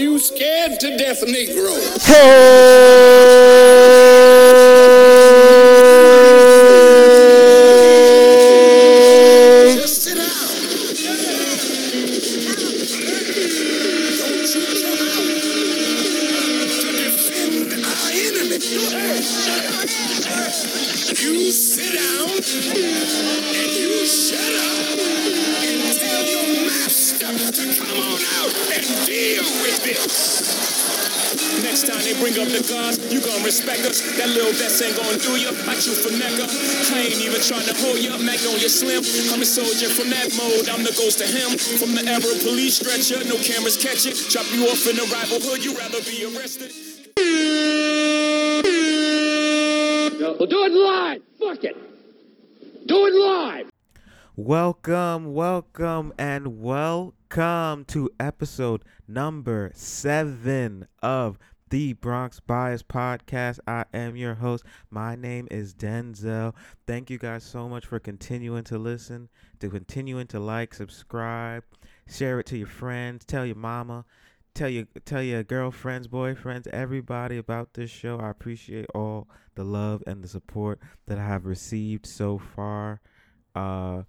you scared to death, Negro. Just I'm the ghost of him. From the era of police stretcher. No cameras catch it. Chop you off in the rival hood. You rather be arrested. Well, do it live. Fuck it. Do it live. Welcome, welcome, and welcome to episode number seven of the Bronx Bias Podcast. I am your host. My name is Denzel. Thank you guys so much for continuing to listen, to continuing to like, subscribe, share it to your friends, tell your mama, tell your tell your girlfriends, boyfriends, everybody about this show. I appreciate all the love and the support that I have received so far. Uh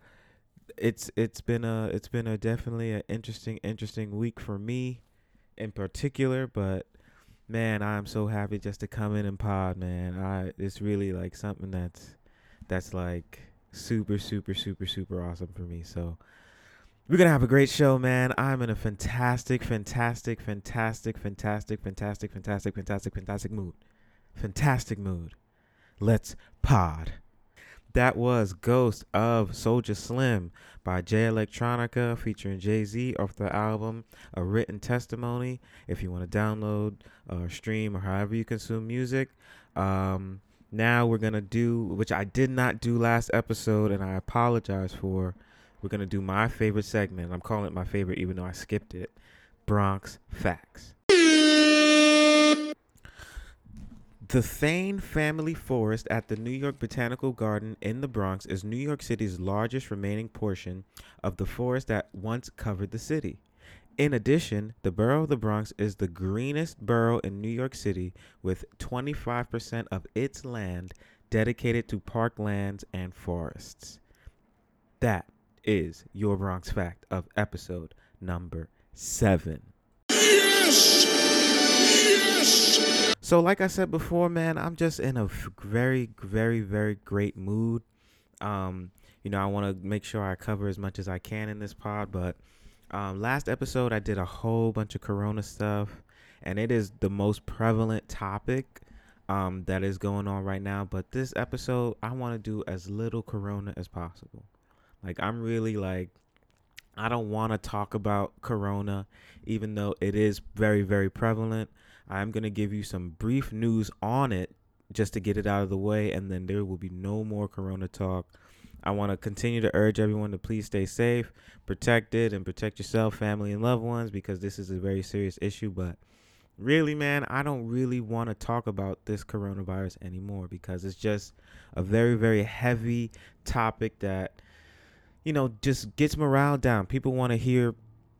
it's it's been a it's been a definitely an interesting interesting week for me in particular but man i'm so happy just to come in and pod man i it's really like something that's that's like super, super, super, super awesome for me. So we're gonna have a great show, man. I'm in a fantastic, fantastic, fantastic, fantastic, fantastic, fantastic, fantastic, fantastic mood. Fantastic mood. Let's pod. That was Ghost of Soulja Slim by Jay Electronica featuring Jay Z off the album A Written Testimony. If you want to download or stream or however you consume music, um, now we're to do, which I did not do last episode and I apologize for. We're to do my favorite segment. I'm calling it my favorite even though I skipped it Bronx Facts. The Thain Family Forest at the New York Botanical Garden in the Bronx is New York City's largest remaining portion of the forest that once covered the city. In addition, the borough of the Bronx is the greenest borough in New York City with 25% of its land dedicated to parklands and forests. That is your Bronx fact of episode number 7. Yes! Yes! So, like I said before, man, I'm just in a very, very, very great mood. Um, you know, I want to make sure I cover as much as I can in this pod, but um, last episode I did a whole bunch of Corona stuff, and it is the most prevalent topic um, that is going on right now. But this episode, I want to do as little Corona as possible. Like, I'm really like, I don't want to talk about Corona, even though it is very, very prevalent. I'm going to give you some brief news on it just to get it out of the way, and then there will be no more Corona talk. I want to continue to urge everyone to please stay safe, protected, and protect yourself, family, and loved ones because this is a very serious issue. But really, man, I don't really want to talk about this coronavirus anymore because it's just a very, very heavy topic that, you know, just gets morale down. People want to hear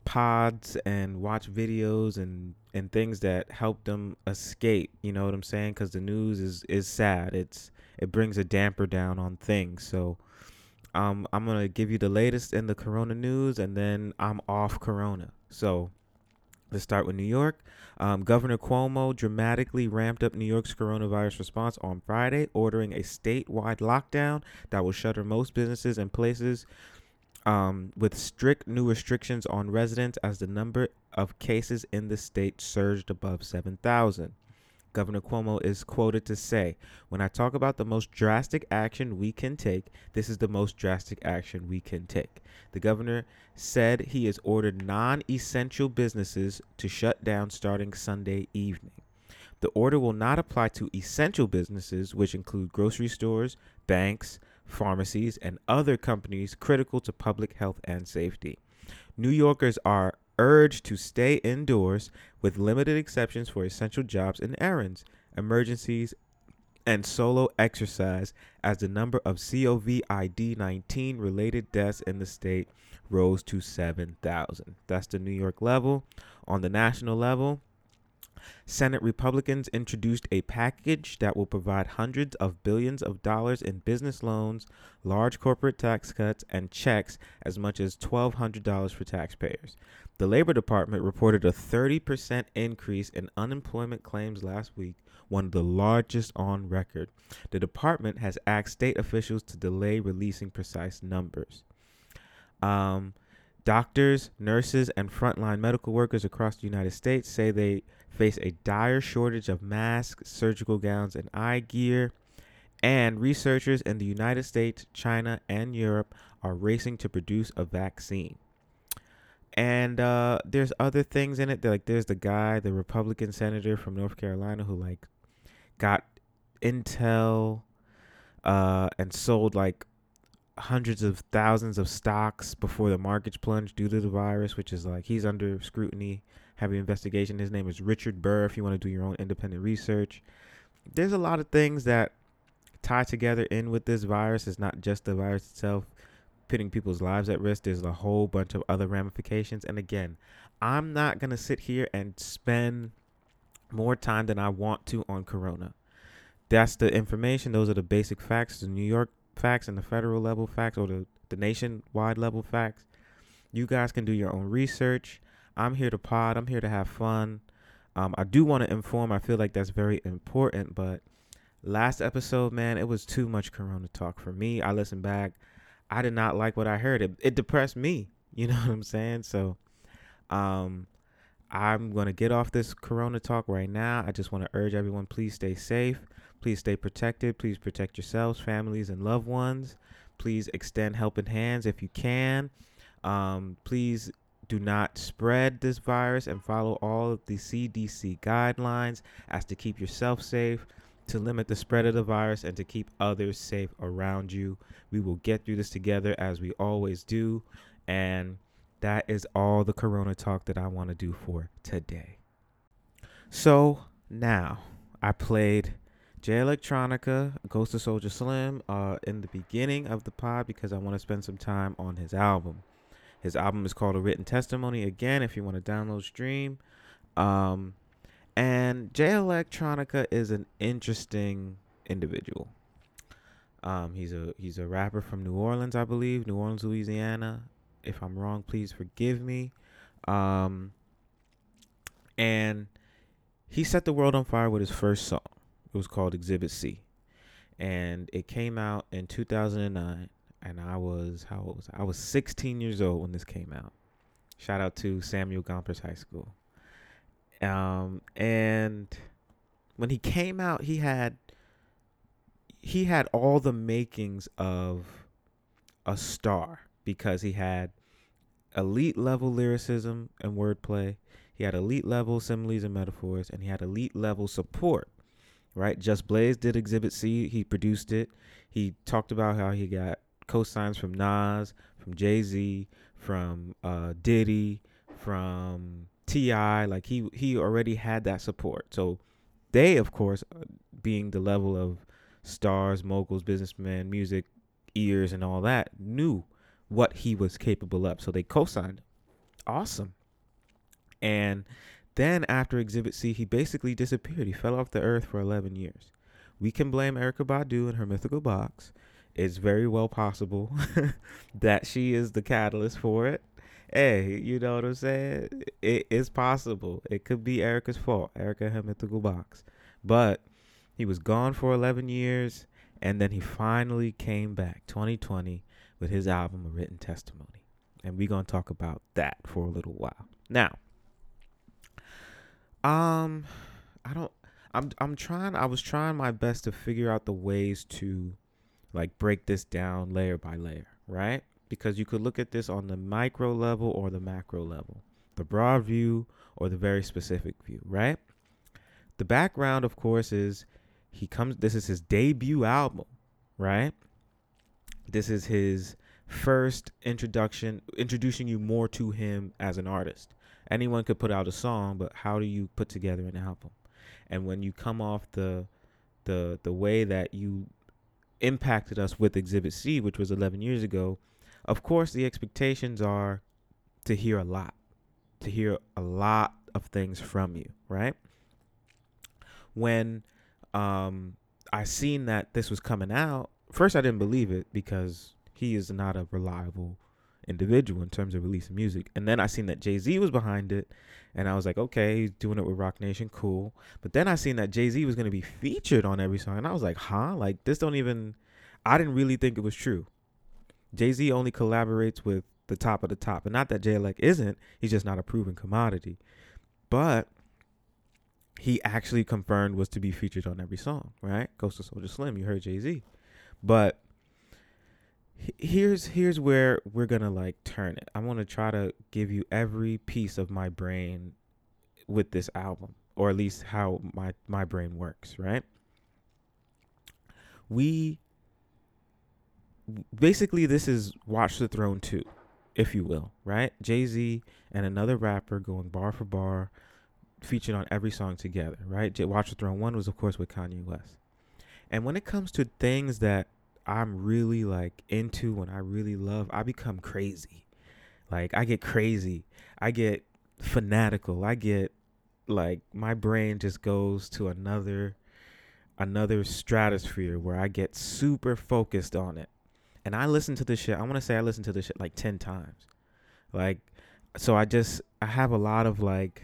pods and watch videos and and things that help them escape you know what i'm saying because the news is is sad it's it brings a damper down on things so um i'm gonna give you the latest in the corona news and then i'm off corona so let's start with new york um, governor cuomo dramatically ramped up new york's coronavirus response on friday ordering a statewide lockdown that will shutter most businesses and places um, with strict new restrictions on residents as the number of cases in the state surged above 7,000. Governor Cuomo is quoted to say, When I talk about the most drastic action we can take, this is the most drastic action we can take. The governor said he has ordered non essential businesses to shut down starting Sunday evening. The order will not apply to essential businesses, which include grocery stores, banks, pharmacies, and other companies critical to public health and safety. New Yorkers are urged to stay indoors with limited exceptions for essential jobs and errands, emergencies, and solo exercise as the number of COVID 19 related deaths in the state rose to 7,000. That's the New York level. On the national level, Senate Republicans introduced a package that will provide hundreds of billions of dollars in business loans, large corporate tax cuts, and checks as much as $1,200 for taxpayers. The Labor Department reported a 30% increase in unemployment claims last week, one of the largest on record. The department has asked state officials to delay releasing precise numbers. Um, doctors, nurses, and frontline medical workers across the United States say they face a dire shortage of masks, surgical gowns, and eye gear. And researchers in the United States, China, and Europe are racing to produce a vaccine. And uh, there's other things in it. Like there's the guy, the Republican senator from North Carolina, who like got intel uh, and sold like hundreds of thousands of stocks before the markets plunged due to the virus, which is like he's under scrutiny, having investigation. His name is Richard Burr. If you want to do your own independent research, there's a lot of things that tie together in with this virus. It's not just the virus itself putting people's lives at risk. There's a whole bunch of other ramifications. And again, I'm not gonna sit here and spend more time than I want to on Corona. That's the information. Those are the basic facts. The New York facts and the federal level facts or the, the nationwide level facts. You guys can do your own research. I'm here to pod. I'm here to have fun. Um, I do want to inform. I feel like that's very important. But last episode, man, it was too much Corona talk for me. I listened back. I did not like what I heard. It, it depressed me. You know what I'm saying? So, um, I'm to get off this Corona talk right now. I just want to urge everyone please stay safe. Please stay protected. Please protect yourselves, families, and loved ones. Please extend helping hands if you can. Um, please do not spread this virus and follow all of the CDC guidelines as to keep yourself safe, to limit the spread of the virus, and to keep others safe around you. We will get through this together as we always do. And that is all the corona talk that I want to do for today. So now I played Jay Electronica, Ghost of Soulja Slim, uh, in the beginning of the pod because I want to spend some time on his album. His album is called A Written Testimony. Again, if you want to download, stream. Um, and Jay Electronica is an interesting individual. Um, he's a he's a rapper from New Orleans, I believe, New Orleans, Louisiana. If I'm wrong, please forgive me. Um, and he set the world on fire with his first song. It was called Exhibit C, and it came out in 2009. And I was how old was I? I was 16 years old when this came out. Shout out to Samuel Gompers High School. Um, and when he came out, he had he had all the makings of a star because he had elite level lyricism and wordplay. He had elite level similes and metaphors, and he had elite level support right? Just Blaze did Exhibit C. He produced it. He talked about how he got co-signs from Nas, from Jay Z, from uh, Diddy, from T.I. Like he he already had that support. So they, of course, uh, being the level of stars, moguls, businessmen, music ears, and all that, knew what he was capable of. So they co-signed. Awesome. And then after Exhibit C, he basically disappeared. He fell off the earth for 11 years. We can blame Erykah Badu and her mythical box. It's very well possible that she is the catalyst for it. Hey, you know what I'm saying? It is possible. It could be Erykah's fault. Erykah and her mythical box. But he was gone for 11 years and then he finally came back 2020 with his album A Written Testimony. And we're going to talk about that for a little while. Now, um, I don't. I'm I'm trying. I was trying my best to figure out the ways to, like, break this down layer by layer, right? Because you could look at this on the micro level or the macro level, the broad view or the very specific view, right? The background, of course, is he comes. This is his debut album, right? This is his first introduction, introducing you more to him as an artist anyone could put out a song, but how do you put together an album? And when you come off the the the way that you impacted us with Exhibit C, which was 11 years ago, of course, the expectations are to hear a lot, to hear a lot of things from you, right? When um, I seen that this was coming out, first I didn't believe it because he is not a reliable individual in terms of releasing music. And then I seen that Jay Z was behind it, and I was like, okay, he's doing it with Roc Nation, cool. But then I seen that Jay Z was gonna be featured on every song, and I was like, huh? Like this don't even. I didn't really think it was true. Jay Z only collaborates with the top of the top, and not that Jay Elect isn't. He's just not a proven commodity. But he actually confirmed was to be featured on every song, right? Ghost of Soulja Slim, you heard Jay Z, but here's here's where we're gonna like turn it. I want to try to give you every piece of my brain with this album, or at least how my my brain works, right? We basically this is Watch the Throne 2, if you will, right? Jay-Z and another rapper going bar for bar featured on every song together, right? Watch the Throne 1 was of course with Kanye West. And when it comes to things that I'm really like into when I really love, I become crazy. Like I get crazy. I get fanatical. I get like my brain just goes to another another stratosphere where I get super focused on it. And I listen to this shit. I want to say I listen to this shit like 10 times. Like so I just I have a lot of like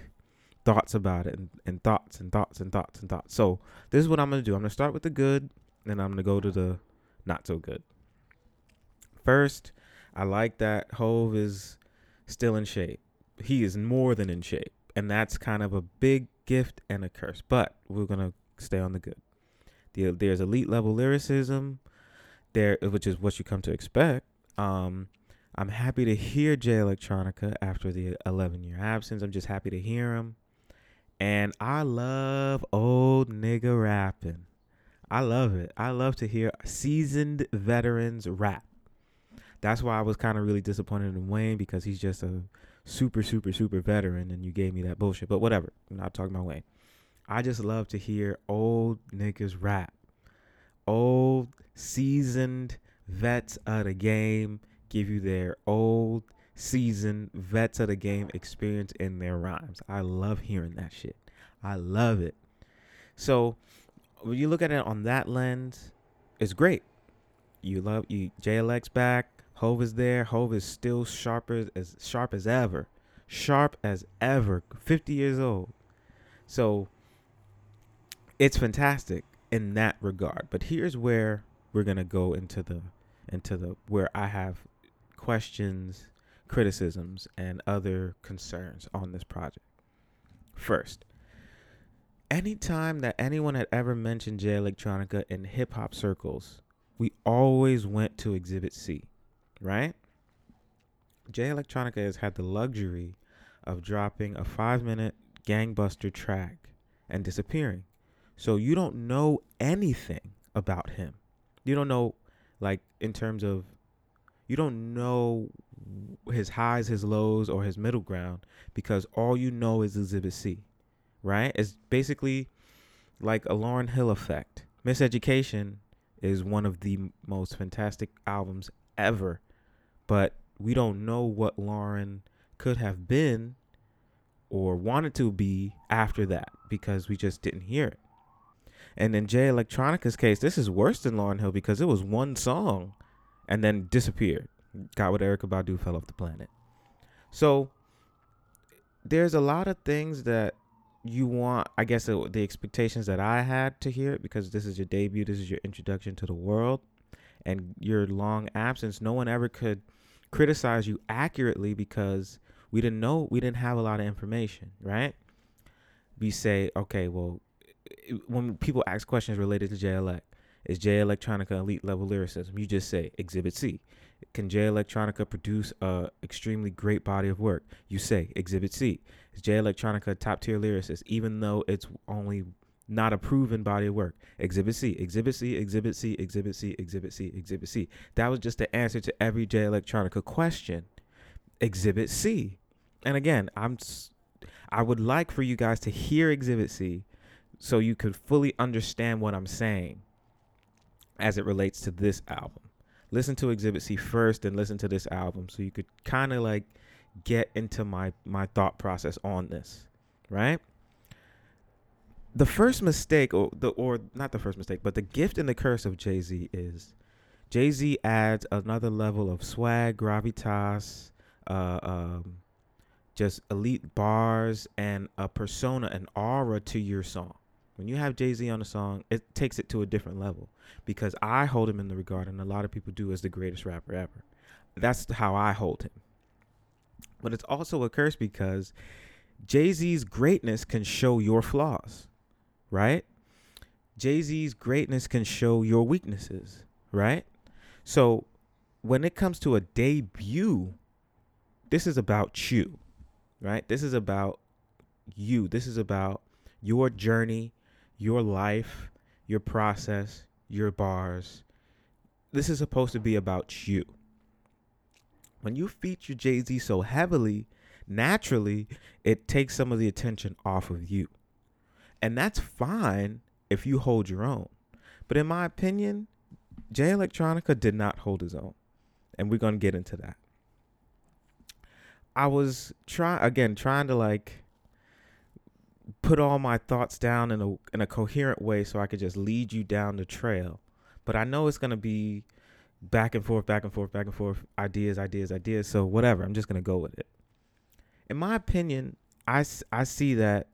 thoughts about it and, and thoughts and thoughts and thoughts and thoughts. So this is what I'm gonna do. I'm gonna start with the good, and I'm gonna go to the not so good. First, I like that Hove is still in shape. He is more than in shape. And that's kind of a big gift and a curse. But we're going to stay on the good. The, there's elite level lyricism, there, which is what you come to expect. Um, I'm happy to hear Jay Electronica after the 11 year absence. I'm just happy to hear him. And I love old nigga rapping. I love it. I love to hear seasoned veterans rap. That's why I was kind of really disappointed in Wayne because he's just a super, super, super veteran, and you gave me that bullshit. But whatever. I'm not talking about Wayne. I just love to hear old niggas rap. Old, seasoned vets of the game give you their old, seasoned vets of the game experience in their rhymes. I love hearing that shit. I love it. So when you look at it on that lens, it's great. You love you JLX back, Hove is there. Hove is still sharper as sharp as ever. Sharp as ever. 50 years old. So it's fantastic in that regard. But here's where we're gonna go into the into the where I have questions, criticisms, and other concerns on this project. First, anytime that anyone had ever mentioned Jay Electronica in hip hop circles, we always went to Exhibit C, right? Jay Electronica has had the luxury of dropping a five minute gangbuster track and disappearing. So you don't know anything about him. You don't know, like, in terms of, you don't know his highs, his lows, or his middle ground because all you know is Exhibit C right? It's basically like a Lauryn Hill effect. Miseducation is one of the most fantastic albums ever, but we don't know what Lauryn could have been or wanted to be after that because we just didn't hear it. And in Jay Electronica's case, this is worse than Lauryn Hill because it was one song and then disappeared. Got with Erykah Badu, fell off the planet. So there's a lot of things that you want i guess uh, the expectations that i had to hear because this is your debut this is your introduction to the world and your long absence no one ever could criticize you accurately because we didn't know we didn't have a lot of information right we say okay well when people ask questions related to JLX, is Jay Electronica elite level lyricism? You just say Exhibit C. Can Jay Electronica produce a extremely great body of work? You say Exhibit C. Is Jay Electronica top tier lyricist, even though it's only not a proven body of work? Exhibit C, Exhibit C, Exhibit C, Exhibit C, Exhibit C, Exhibit C. That was just the answer to every Jay Electronica question. Exhibit C. And again, I'm I would like for you guys to hear Exhibit C so you could fully understand what I'm saying as it relates to this album. listen to Exhibit C first, and listen to this album, so you could kind of like get into my my thought process on this, right? The first mistake, or the or not the first mistake, but the gift and the curse of Jay Z is Jay Z adds another level of swag, gravitas, uh, um, just elite bars, and a persona, an aura to your song. When you have Jay Z on a song, it takes it to a different level because I hold him in the regard, and a lot of people do, as the greatest rapper ever. That's how I hold him. But it's also a curse because Jay Z's greatness can show your flaws, right? Jay Z's greatness can show your weaknesses, right? So when it comes to a debut, this is about you, right? This is about you. This is about your journey, your life, your process, your bars. This is supposed to be about you. When you feature Jay Z so heavily, naturally, it takes some of the attention off of you. And that's fine if you hold your own. But in my opinion, Jay Electronica did not hold his own. And we're going to get into that. I was trying again trying to like put all my thoughts down in a in a coherent way so I could just lead you down the trail. But I know it's to be back and forth, back and forth, back and forth, ideas, ideas, ideas. So whatever, I'm just to go with it. In my opinion, I, I see that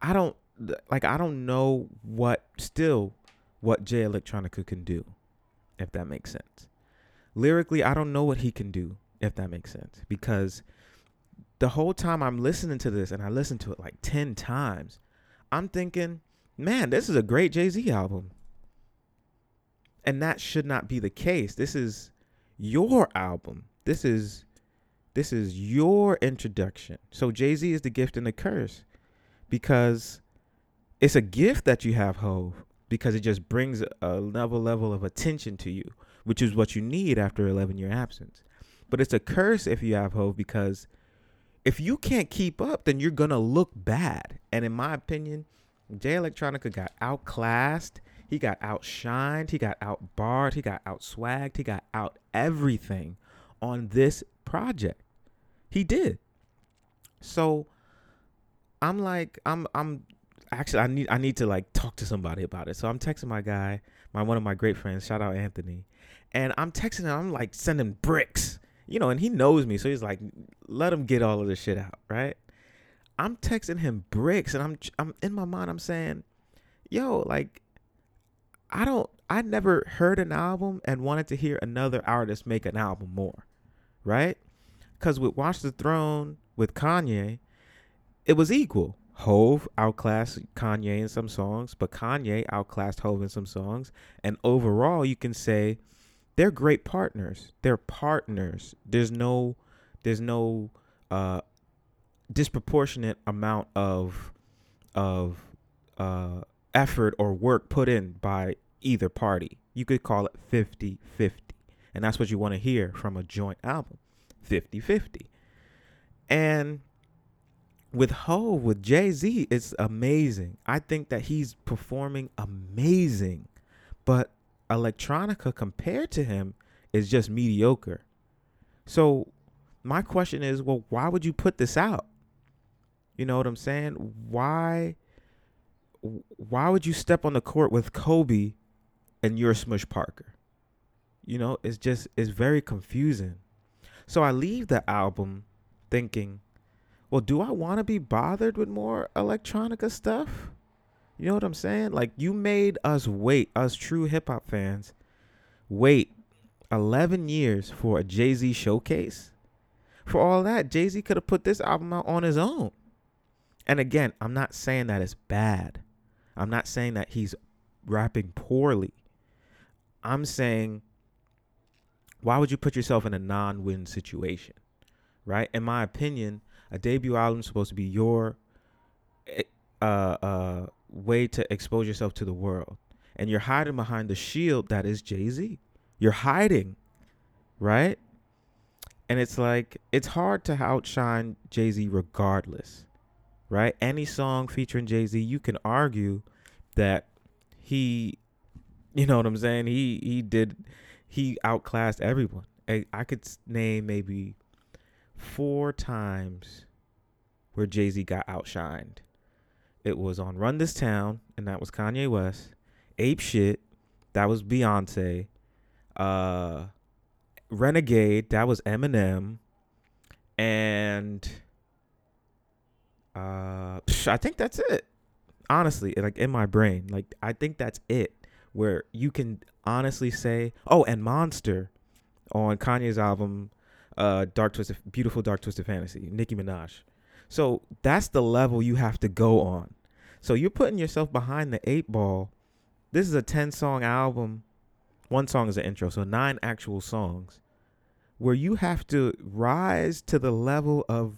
I don't like I don't know what still what Jay Electronica can do, if that makes sense. Lyrically, I don't know what he can do, if that makes sense, because the whole time I'm listening to this and I listened to it like 10 times, I'm thinking, man, this is a great Jay Z album. And that should not be the case. This is your album. This is this is your introduction. So Jay-Z is the gift and the curse because it's a gift that you have Hove because it just brings a level level of attention to you, which is what you need after 11 year absence. But it's a curse if you have Hove because if you can't keep up, then you're gonna look bad. And in my opinion, Jay Electronica got outclassed, he got outshined, he got outbarred, he got outswagged, he got out everything on this project. He did. So I'm like, I'm I'm actually I need I need to like talk to somebody about it. So I'm texting my guy, my one of my great friends, shout out Anthony, and I'm texting him. I'm like sending bricks, you know, and he knows me, so he's like, let him get all of this shit out, right? I'm texting him bricks, and I'm I'm in my mind. I'm saying, yo, like, I don't. I never heard an album and wanted to hear another artist make an album more, right? Because with Watch the Throne with Kanye, it was equal Hove outclassed Kanye in some songs, but Kanye outclassed Hove in some songs. And overall, you can say they're great partners. They're partners. There's no there's no uh, disproportionate amount of of uh, effort or work put in by either party. You could call it 50-50. And that's what you want to hear from a joint album. 50-50. And with Ho, with Jay Z, it's amazing. I think that he's performing amazing, but electronica compared to him is just mediocre. So my question is, well, why would you put this out? You know what I'm saying? Why why would you step on the court with Kobe and you're Smush Parker? You know, it's just it's very confusing. So I leave the album thinking, well, do I want to be bothered with more electronica stuff? You know what I'm saying? Like you made us wait, us true hip hop fans, wait 11 years for a Jay-Z showcase. For all that, Jay-Z could have put this album out on his own. And again, I'm not saying that it's bad. I'm not saying that he's rapping poorly. I'm saying why would you put yourself in a non-win situation? Right? In my opinion, a debut album is supposed to be your eh, uh, uh, way to expose yourself to the world. And you're hiding behind the shield that is Jay Z. You're hiding, right? And it's like, it's hard to outshine Jay Z regardless, right? Any song featuring Jay Z, you can argue that he You know what I'm saying? He he did he outclassed everyone. I, I could name maybe four times where Jay Z got outshined. It was on Run This Town, and that was Kanye West. Ape Shit, that was Beyonce. Uh, Renegade, that was Eminem. And uh, I think that's it. Honestly, like in my brain, like I think that's it. Where you can honestly say, oh, and Monster on Kanye's album, uh, Dark Twisted, Beautiful Dark Twisted Fantasy, Nicki Minaj. So that's the level you have to go on. So you're putting yourself behind the eight ball. This is a 10 song album. One song is an intro, so nine actual songs where you have to rise to the level of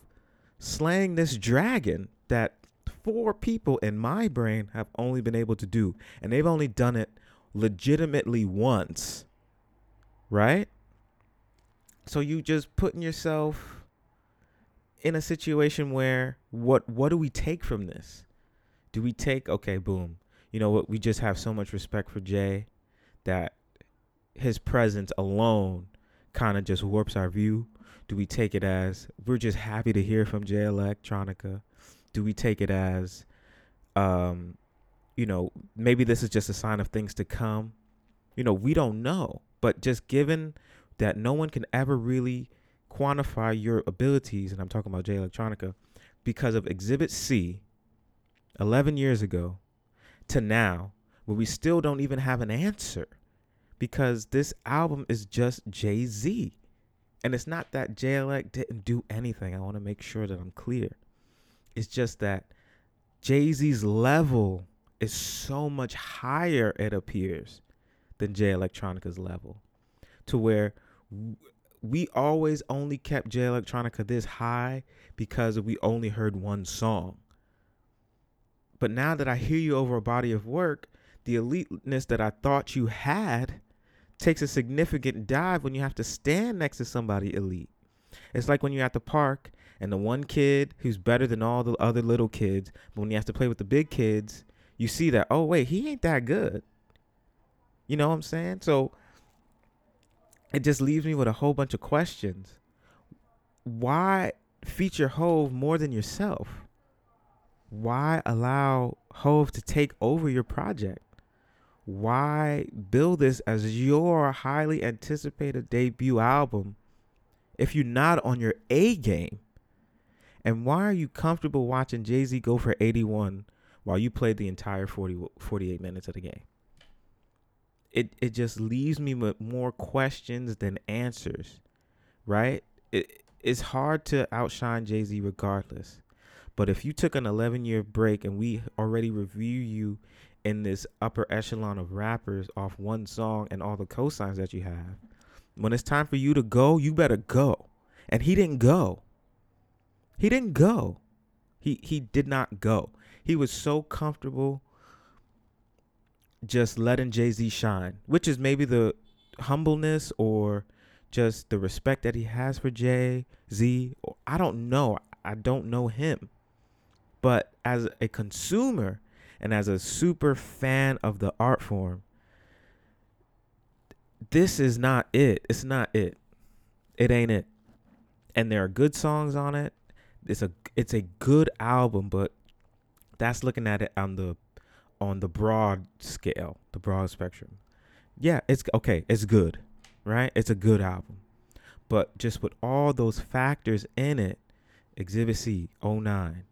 slaying this dragon that four people in my brain have only been able to do. And they've only done it legitimately once. Right? So you just putting yourself in a situation where what what do we take from this? Do we take okay, boom. You know what? We just have so much respect for Jay that his presence alone kind of just warps our view. Do we take it as we're just happy to hear from Jay Electronica? Do we take it as um you know, maybe this is just a sign of things to come? You know, we don't know. But just given that no one can ever really quantify your abilities, and I'm talking about Jay Electronica, because of Exhibit C 11 years ago to now, where we still don't even have an answer because this album is just Jay Z. And it's not that Elect didn't do anything. I want to make sure that I'm clear. It's just that Jay Z's level is so much higher, it appears, than Jay Electronica's level. To where we always only kept Jay Electronica this high because we only heard one song. But now that I hear you over a body of work, the eliteness that I thought you had takes a significant dive when you have to stand next to somebody elite. It's like when you're at the park and the one kid who's better than all the other little kids, but when you have to play with the big kids, you see that, oh, wait, he ain't that good. You know what I'm saying? So it just leaves me with a whole bunch of questions. Why feature Hove more than yourself? Why allow Hove to take over your project? Why build this as your highly anticipated debut album if you're not on your A game? And why are you comfortable watching Jay Z go for 81 while you played the entire 40, 48 minutes of the game? It it just leaves me with more questions than answers, right? It it's hard to outshine Jay Z regardless. But if you took an 11 year break and we already review you in this upper echelon of rappers off one song and all the cosigns that you have, when it's time for you to go, you better go. And he didn't go. He didn't go. He he did not go. He was so comfortable just letting Jay Z shine, which is maybe the humbleness or just the respect that he has for Jay Z. I don't know. I don't know him. But as a consumer and as a super fan of the art form, this is not it. It's not it. It ain't it. And there are good songs on it. It's a it's a good album, but that's looking at it on the on the broad scale, the broad spectrum. Yeah, it's okay. It's good, right? It's a good album. But just with all those factors in it, Exhibit C, 09,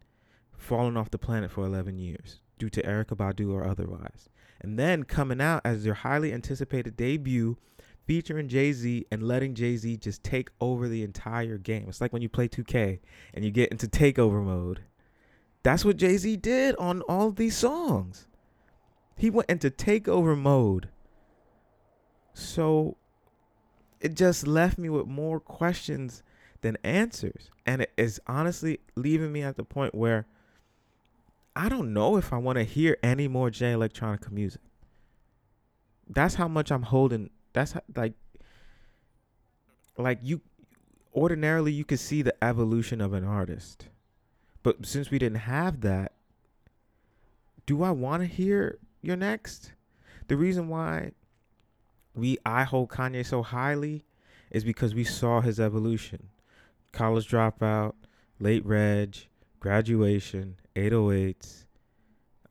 falling off the planet for 11 years due to Erykah Badu or otherwise. And then coming out as their highly anticipated debut featuring Jay Z and letting Jay Z just take over the entire game. It's like when you play 2K and you get into takeover mode. That's what Jay Z did on all these songs. He went into takeover mode. So it just left me with more questions than answers. And it is honestly leaving me at the point where I don't know if I want to hear any more Jay Electronica music. That's how much I'm holding. That's how, like, like you ordinarily you could see the evolution of an artist. But since we didn't have that, do I want to hear you're next. the reason why we I hold Kanye so highly is because we saw his evolution. College dropout, late reg, graduation, 808s,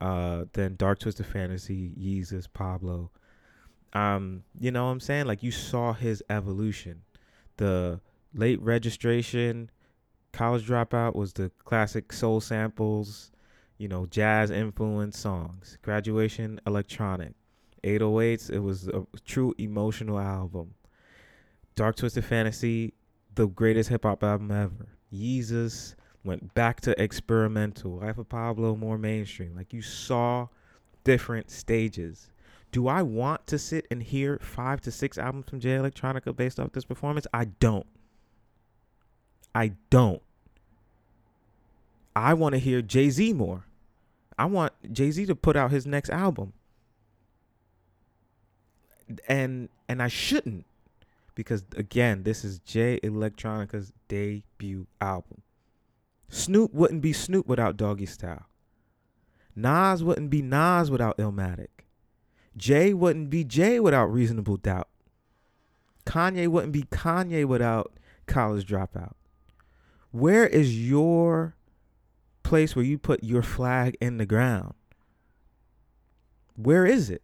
uh, then Dark Twisted Fantasy, Yeezus, Pablo. Um, you know what I'm saying? Like you saw his evolution. The late registration, college dropout was the classic soul samples, you know, jazz influenced songs. Graduation, electronic. 808s, it was a true emotional album. Dark Twisted Fantasy, the greatest hip hop album ever. Yeezus went back to experimental. Life of Pablo, more mainstream. Like you saw different stages. Do I want to sit and hear five to six albums from Jay Electronica based off this performance? I don't. I don't. I want to hear Jay Z more. I want Jay Z to put out his next album. And and I shouldn't because again, this is Jay Electronica's debut album. Snoop wouldn't be Snoop without Doggy Style. Nas wouldn't be Nas without Illmatic. Jay wouldn't be Jay without Reasonable Doubt. Kanye wouldn't be Kanye without College Dropout. Where is your place where you put your flag in the ground? Where is it?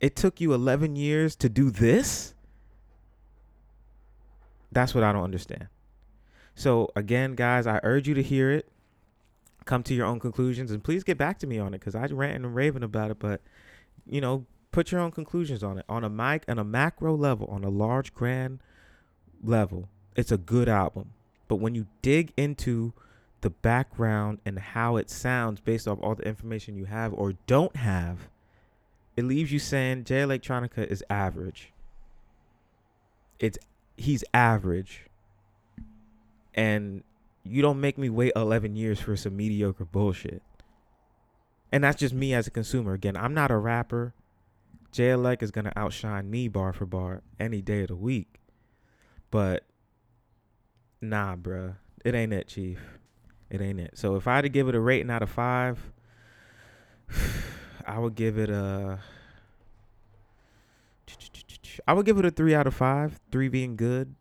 It took you 11 years to do this? That's what I don't understand. So, again, guys, I urge you to hear it, come to your own conclusions, and please get back to me on it because I ranting and raving about it. But, you know, put your own conclusions on it on a mic and a macro level, on a large, grand level. It's a good album. But when you dig into the background and how it sounds based off all the information you have or don't have, it leaves you saying Jay Electronica is average. It's he's average. And you don't make me wait 11 years for some mediocre bullshit. And that's just me as a consumer. Again, I'm not a rapper. Jay Elect is going to outshine me bar for bar any day of the week. But nah, bruh. It ain't it, Chief. It ain't it. So if I had to give it a rating out of five, I would give it a. I would give it a three out of five. Three being good,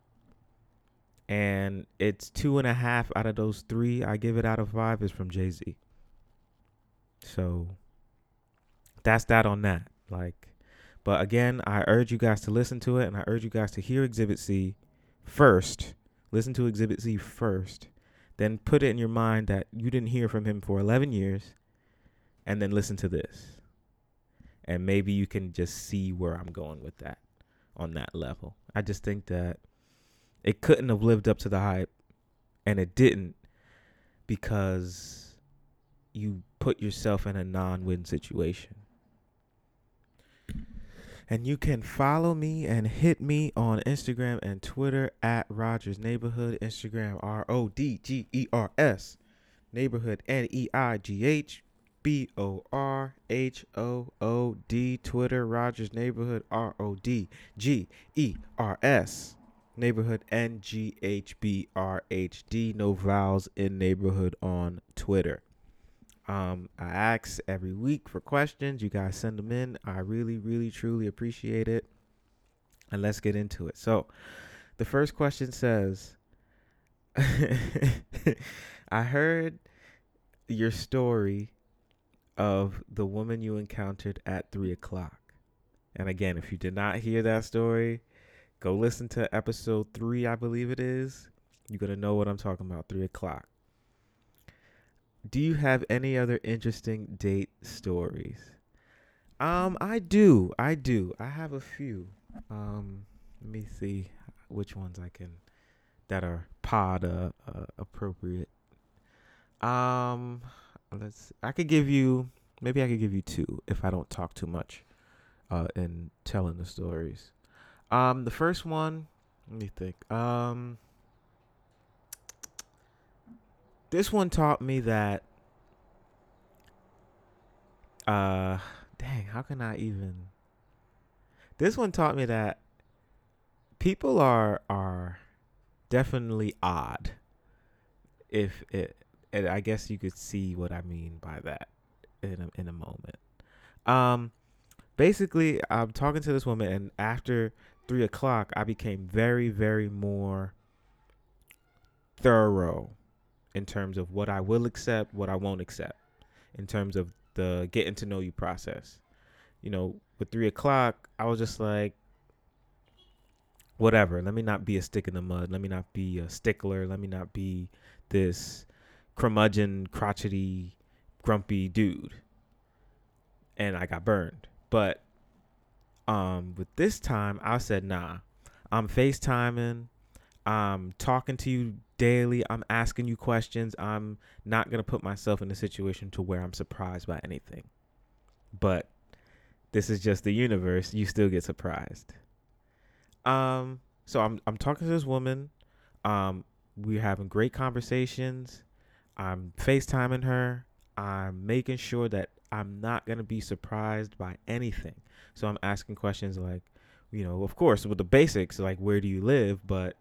and it's two and a half out of those three. I give it out of five is from Jay Z. So that's that on that. Like, but again, I urge you guys to listen to it, and I urge you guys to hear Exhibit C first. Listen to Exhibit C first, then put it in your mind that you didn't hear from him for 11 years, and then listen to this. And maybe you can just see where I'm going with that on that level. I just think that it couldn't have lived up to the hype, and it didn't because you put yourself in a non win situation. And you can follow me and hit me on Instagram and Twitter at Rodgers Neighborhood. Instagram R O D G E R S. Neighborhood N E I G H B O R H O O D. Twitter Rodgers Neighborhood R O D G E R S. Neighborhood N G H B R H D. No vowels in neighborhood on Twitter. Um, I ask every week for questions. You guys send them in. I really, really, truly appreciate it. And let's get into it. So, the first question says I heard your story of the woman you encountered at three o'clock. And again, if you did not hear that story, go listen to episode three, I believe it is. You're going to know what I'm talking about. Three o'clock. Do you have any other interesting date stories? Um, I do. I do. I have a few. Um, let me see which ones I can that are pod uh, uh, appropriate. Um, let's. I could give you maybe I could give you two if I don't talk too much, uh, in telling the stories. Um, the first one. Let me think. Um, this one taught me that uh dang how can i even this one taught me that people are are definitely odd if it and i guess you could see what i mean by that in a, in a moment. Um basically, I'm talking to this woman, and after three o'clock, I became very, very more thorough in terms of what I will accept, what I won't accept, in terms of the getting to know you process. You know, with three o'clock, I was just like, whatever. Let me not be a stick in the mud. Let me not be a stickler. Let me not be this curmudgeon, crotchety, grumpy dude. And I got burned. But um with this time I said, nah. I'm FaceTiming. I'm talking to you daily. I'm asking you questions. I'm not gonna put myself in a situation to where I'm surprised by anything. But this is just the universe. You still get surprised. Um, so I'm I'm talking to this woman. Um, we're having great conversations. I'm FaceTiming her. I'm making sure that I'm not gonna be surprised by anything. So I'm asking questions like, you know, of course, with the basics like where do you live, but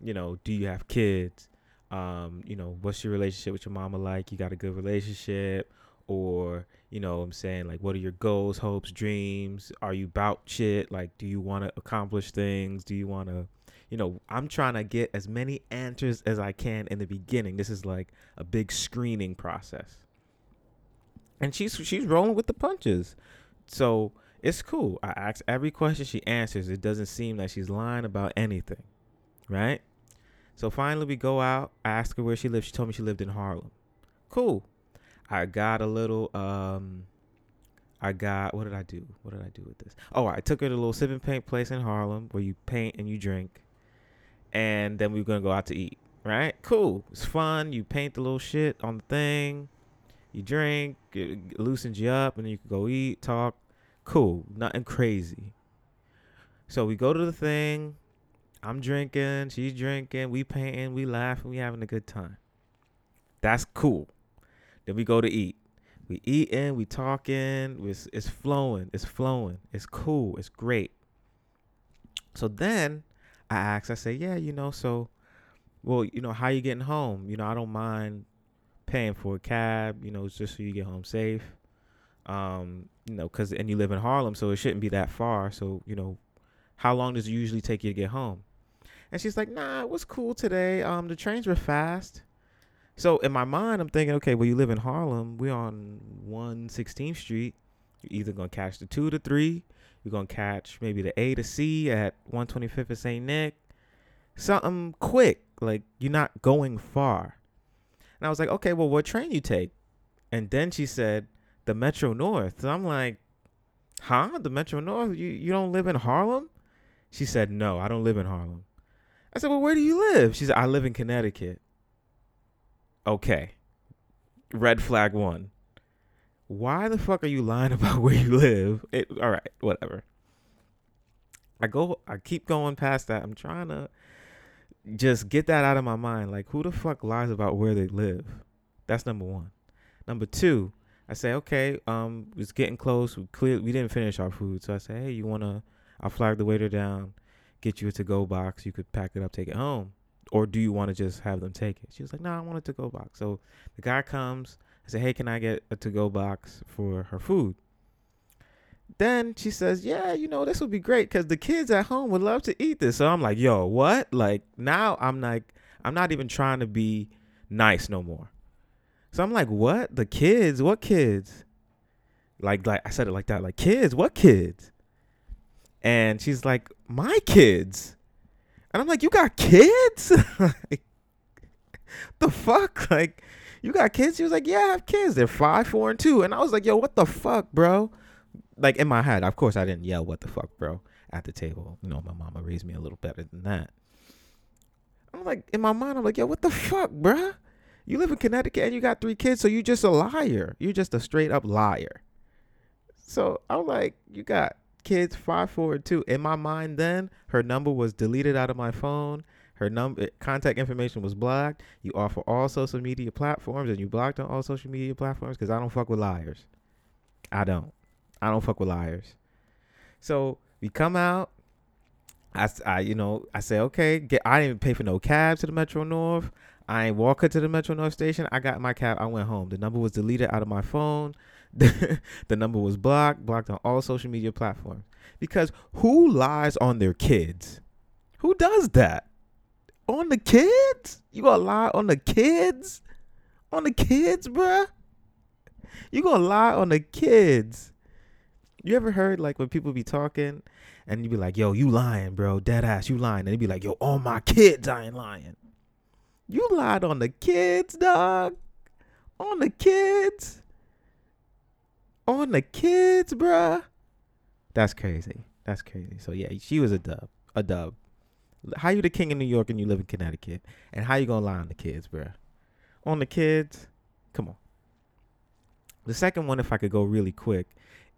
you know, do you have kids? Um, you know, what's your relationship with your mama like? You got a good relationship? Or, you know, I'm saying like what are your goals, hopes, dreams? Are you about shit? Like, do you want to accomplish things? Do you want to you know, I'm trying to get as many answers as I can in the beginning. This is like a big screening process. And she's she's rolling with the punches. So it's cool. I ask every question she answers. It doesn't seem like she's lying about anything. Right? So finally we go out. I ask her where she lives. She told me she lived in Harlem. Cool. I got a little um I got what did I do? What did I do with this? Oh, I took her to a little sip and paint place in Harlem where you paint and you drink and then we are gonna go out to eat. Right? Cool. It's fun. You paint the little shit on the thing. You drink. It loosens you up, and then you can go eat, talk. Cool. Nothing crazy. So we go to the thing. I'm drinking. She's drinking. We painting. We laughing. We having a good time. That's cool. Then we go to eat. We eating. We talking. It's, it's flowing. It's flowing. It's cool. It's great. So then I ask, I say, yeah, you know, so, well, you know, how you getting home? You know, I don't mind paying for a cab, you know, just so you get home safe. Um, you know, cause, and you live in Harlem, so it shouldn't be that far. So, you know, how long does it usually take you to get home? And she's like, nah, it was cool today. Um, the trains were fast. So in my mind, I'm thinking, okay, well, you live in Harlem. We're on 116th Street. You're either gonna catch the two to three, you're gonna catch maybe the A to C at 125th of St. Nick. Something quick, like you're not going far. And I was like, okay, well, what train you take? And then she said, the Metro North. So I'm like, huh? The Metro North? You you don't live in Harlem? She said, no, I don't live in Harlem. I said, well, where do you live? She said, I live in Connecticut. Okay. Red flag one why the fuck are you lying about where you live? It, all right, whatever. I go, I keep going past that. I'm trying to just get that out of my mind. Like, who the fuck lies about where they live? That's number one. Number two, I say, okay, um, it's getting close. We clear, we didn't finish our food, so I say, hey, you wanna? I'll flag the waiter down, get you a to-go box. You could pack it up, take it home, or do you want to just have them take it? She was like, no, nah, I want a to-go box. So the guy comes. I said, hey, can I get a to go box for her food? Then she says, yeah, you know, this would be great because the kids at home would love to eat this. So I'm like, yo, what? Like now I'm like, I'm not even trying to be nice no more. So I'm like, what? The kids? What kids? Like, like I said it like that, like kids, what kids? And she's like, my kids. And I'm like, you got kids? like, the fuck? Like, you got kids? He was like, yeah, I have kids. They're five, four, and two. And I was like, yo, what the fuck, bro? Like in my head, of course, I didn't yell, what the fuck, bro, at the table. You know, my mama raised me a little better than that. I'm like, in my mind, I'm like, yo, what the fuck, bro? You live in Connecticut and you got three kids, so you're just a liar. You're just a straight up liar. So I'm like, you got kids five, four, and. In my mind, then her number was deleted out of my phone. Her number eh, contact information was blocked. You offer all social media platforms and you blocked on all social media platforms because I don't fuck with liars. I don't. I don't fuck with liars. So we come out. I, I you know, I say, okay, get, I didn't pay for no cab to the Metro North. I ain't walk her to the Metro North station. I got my cab. I went home. The number was deleted out of my phone. the number was blocked, blocked on all social media platforms. Because who lies on their kids? Who does that? On the kids? You gonna lie on the kids? On the kids, bruh? You gonna lie on the kids? You ever heard like when people be talking and you be like, yo, you lying, bro. Dead ass, you lying. And they be like, yo, all my kids, I ain't lying. You lied on the kids, dog. On the kids. On the kids, bruh. That's crazy. That's crazy. So yeah, she was a dub. A dub. How you the king in New York and you live in Connecticut? And how you gonna lie on the kids, bruh? On the kids? Come on. The second one, if I could go really quick,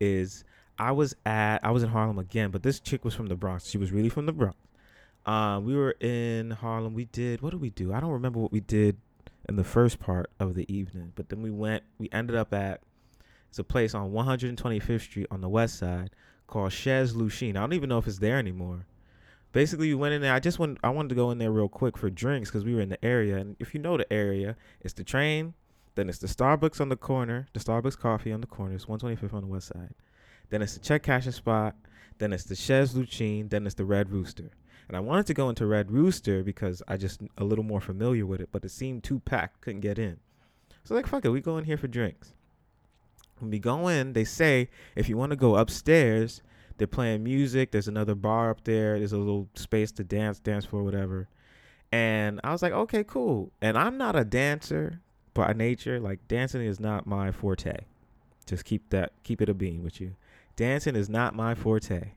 is I was at I was in Harlem again, but this chick was from the Bronx. She was really from the Bronx. Um, we were in Harlem. We did what did we do? I don't remember what we did in the first part of the evening, but then we went. We ended up at it's a place on 125th Street on the west side called Chez Lucienne. I don't even know if it's there anymore. Basically, we went in there. I just went. I wanted to go in there real quick for drinks because we were in the area. And if you know the area, it's the train, then it's the Starbucks on the corner, the Starbucks coffee on the corner. It's 125th on the west side. Then it's the check cashing spot. Then it's the Chez Lucienne. Then it's the Red Rooster. And I wanted to go into Red Rooster because I just a little more familiar with it, but it seemed too packed, couldn't get in. So like fuck it, we go in here for drinks. When we go in, they say if you want to go upstairs, they're playing music. There's another bar up there. There's a little space to dance, dance for whatever. And I was like, okay, cool. And I'm not a dancer by nature. Like dancing is not my forte. Just keep that, keep it a bean with you. Dancing is not my forte.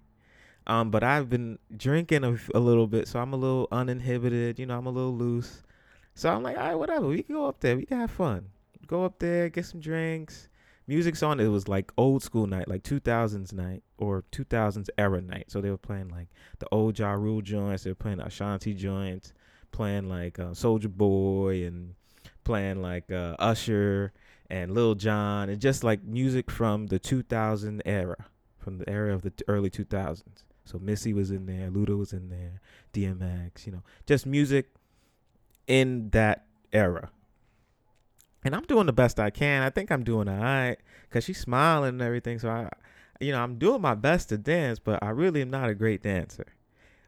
Um, but I've been drinking a, a little bit, so I'm a little uninhibited. You know, I'm a little loose. So I'm like, all right, whatever. We can go up there. We can have fun. Go up there, get some drinks. Music's on. It was like old school night, like 2000s night or 2000s era night. So they were playing like the old Ja Rule joints. They were playing Ashanti joints, playing like uh, Soulja Boy and playing like uh, Usher and Lil Jon and just like music from the 2000 era, from the era of the early 2000s. So Missy was in there, Luda was in there, DMX, you know, just music in that era. And I'm doing the best I can. I think I'm doing all right because she's smiling and everything. So I, you know, I'm doing my best to dance, but I really am not a great dancer.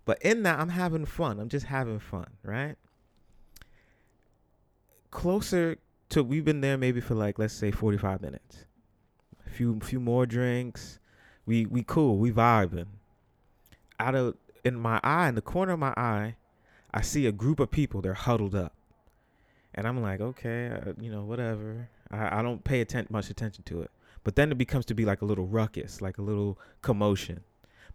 But in that, I'm having fun. I'm just having fun, right? Closer to we've been there maybe for like let's say 45 minutes. A few few more drinks. We we cool. We vibing. Out of in my eye, in the corner of my eye, I see a group of people. They're huddled up, and I'm like, okay, uh, you know, whatever. I, I don't pay atten- much attention to it. But then it becomes to be like a little ruckus, like a little commotion.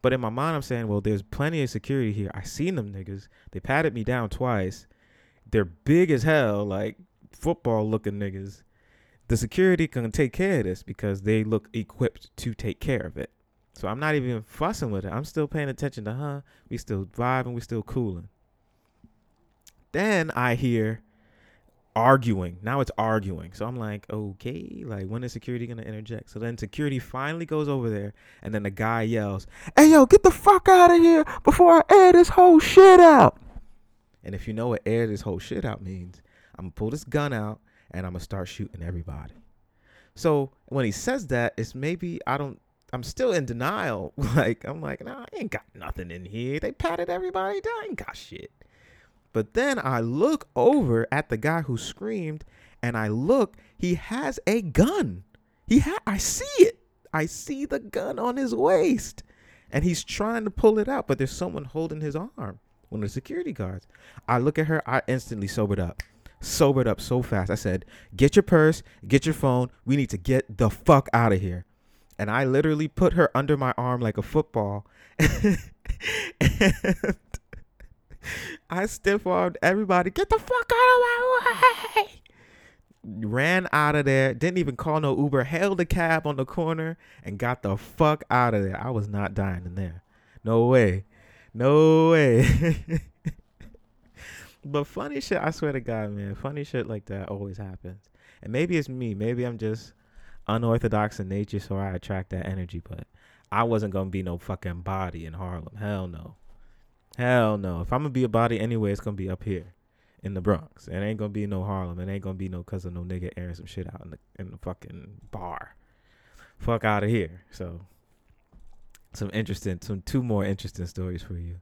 But in my mind, I'm saying, well, there's plenty of security here. I seen them niggas. They patted me down twice. They're big as hell, like football looking niggas. The security can take care of this because they look equipped to take care of it. So I'm not even fussing with it. I'm still paying attention to huh. We still vibing. We still cooling. Then I hear arguing. Now it's arguing. So I'm like, okay, like when is security gonna interject? So then security finally goes over there, and then the guy yells, "Hey yo, get the fuck out of here before I air this whole shit out!" And if you know what air this whole shit out means, I'm gonna pull this gun out and I'm gonna start shooting everybody. So when he says that, it's maybe I don't. I'm still in denial. Like I'm like, nah, I ain't got nothing in here. They patted everybody down. I ain't got shit. But then I look over at the guy who screamed, and I look. He has a gun. He ha- I see it. I see the gun on his waist, and he's trying to pull it out. But there's someone holding his arm. One of the security guards. I look at her. I instantly sobered up. Sobered up so fast. I said, "Get your purse. Get your phone. We need to get the fuck out of here." And I literally put her under my arm like a football. and I stiff armed everybody. Get the fuck out of my way. Ran out of there. Didn't even call no Uber. Hailed a cab on the corner and got the fuck out of there. I was not dying in there. No way. No way. but funny shit, I swear to God, man. Funny shit like that always happens. And maybe it's me. Maybe I'm just unorthodox in nature, so I attract that energy. But I wasn't gonna be no fucking body in Harlem. Hell no. Hell no. If I'm gonna be a body anyway, it's gonna be up here in the Bronx. It ain't gonna be no Harlem. It ain't gonna be no of no nigga airing some shit out in the in the fucking bar. Fuck out of here. So some interesting some two more interesting stories for you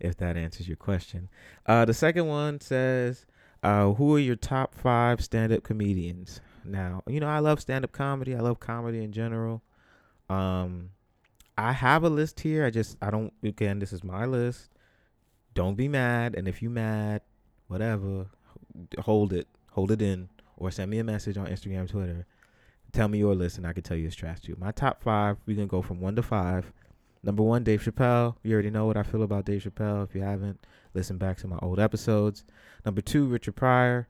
if that answers your question. Uh the second one says uh who are your top 5 stand-up comedians? Now, you know, I love stand-up comedy. I love comedy in general. Um I have a list here. I just I don't again, this is my list. Don't be mad and if you mad, whatever, hold it. Hold it in or send me a message on Instagram, Twitter. Tell me your list and I can tell you it's trash too. My top 5, we can go from 1 to 5. Number 1, Dave Chappelle. You already know what I feel about Dave Chappelle. If you haven't, listen back to my old episodes. Number 2, Richard Pryor.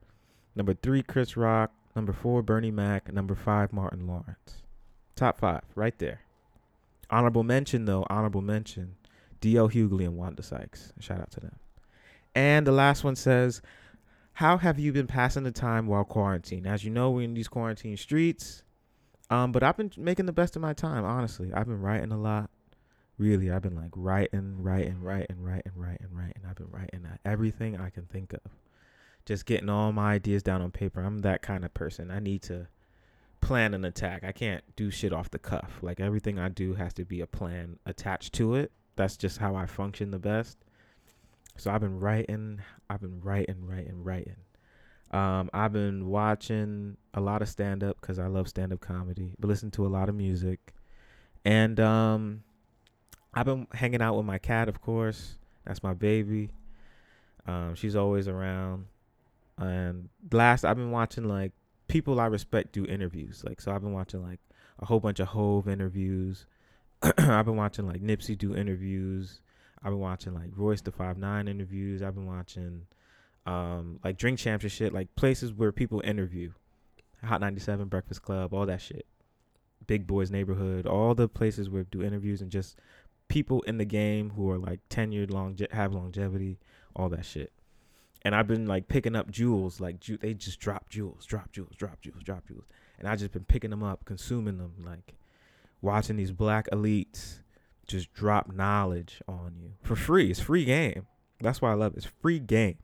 Number 3, Chris Rock. Number 4, Bernie Mac. Number 5, Martin Lawrence. Top 5 right there. Honorable mention though, honorable mention, D.L. Hughley and Wanda Sykes. Shout out to them. And the last one says, "How have you been passing the time while quarantined? As you know, we're in these quarantine streets. Um, but I've been making the best of my time. Honestly, I've been writing a lot. Really, I've been like writing, writing, writing, writing, writing, writing. I've been writing everything I can think of. Just getting all my ideas down on paper. I'm that kind of person. I need to." plan an attack. I can't do shit off the cuff. Like everything I do has to be a plan attached to it. That's just how I function the best. So I've been writing, I've been writing, writing, writing. Um, I've been watching a lot of stand up because I love stand up comedy, but listen to a lot of music. And um, I've been hanging out with my cat, of course. That's my baby. Um, she's always around. And last, I've been watching like people I respect do interviews. Like, so I've been watching like a whole bunch of Hove interviews. I've been watching like Nipsey do interviews. I've been watching like Royce the Five Nine interviews. I've been watching um like Drink Champs and shit, like places where people interview. Hot 97, Breakfast Club, all that shit. Big Boys Neighborhood, all the places where do interviews and just people in the game who are like tenured, long have longevity, all that shit and I've been like picking up jewels, like ju- they just drop jewels, drop jewels, drop jewels, drop jewels, and I just been picking them up, consuming them, like watching these black elites just drop knowledge on you for free. It's free game. That's why I love it. It's free game.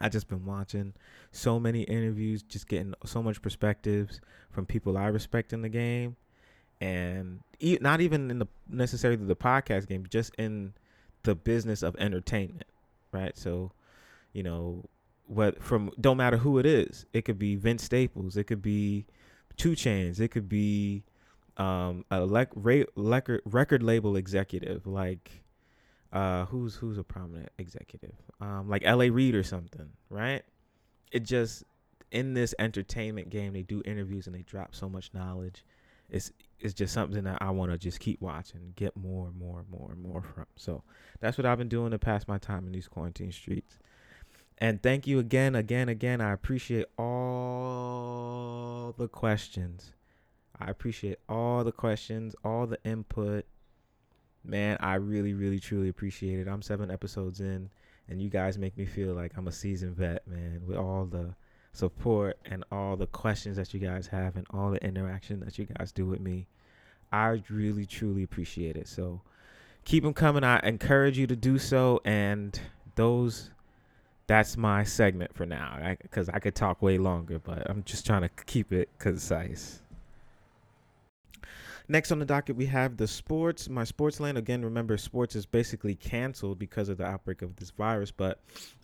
I just been watching so many interviews, just getting so much perspectives from people I respect in the game, and e- not even in the necessarily the podcast game, just in the business of entertainment, right? So you know, what from don't matter who it is. It could be Vince Staples. It could be 2 Chainz. It could be um, a lec- ra- record record label executive like uh, who's who's a prominent executive um, like L.A. Reid or something, right? It just in this entertainment game they do interviews and they drop so much knowledge. It's it's just something that I want to just keep watching, get more and more and more and more from. So that's what I've been doing to pass my time in these quarantine streets. And thank you again, again, again. I appreciate all the questions. I appreciate all the questions, all the input. Man, I really, really, truly appreciate it. I'm seven episodes in, and you guys make me feel like I'm a seasoned vet, man, with all the support and all the questions that you guys have and all the interaction that you guys do with me. I really, truly appreciate it. So keep them coming. I encourage you to do so. And those that's my segment for now because I, I, could talk way longer, but I'm just trying to keep it concise. Next on the docket, we have the sports. My sports land again. Remember, sports is basically canceled because of the outbreak of this virus, but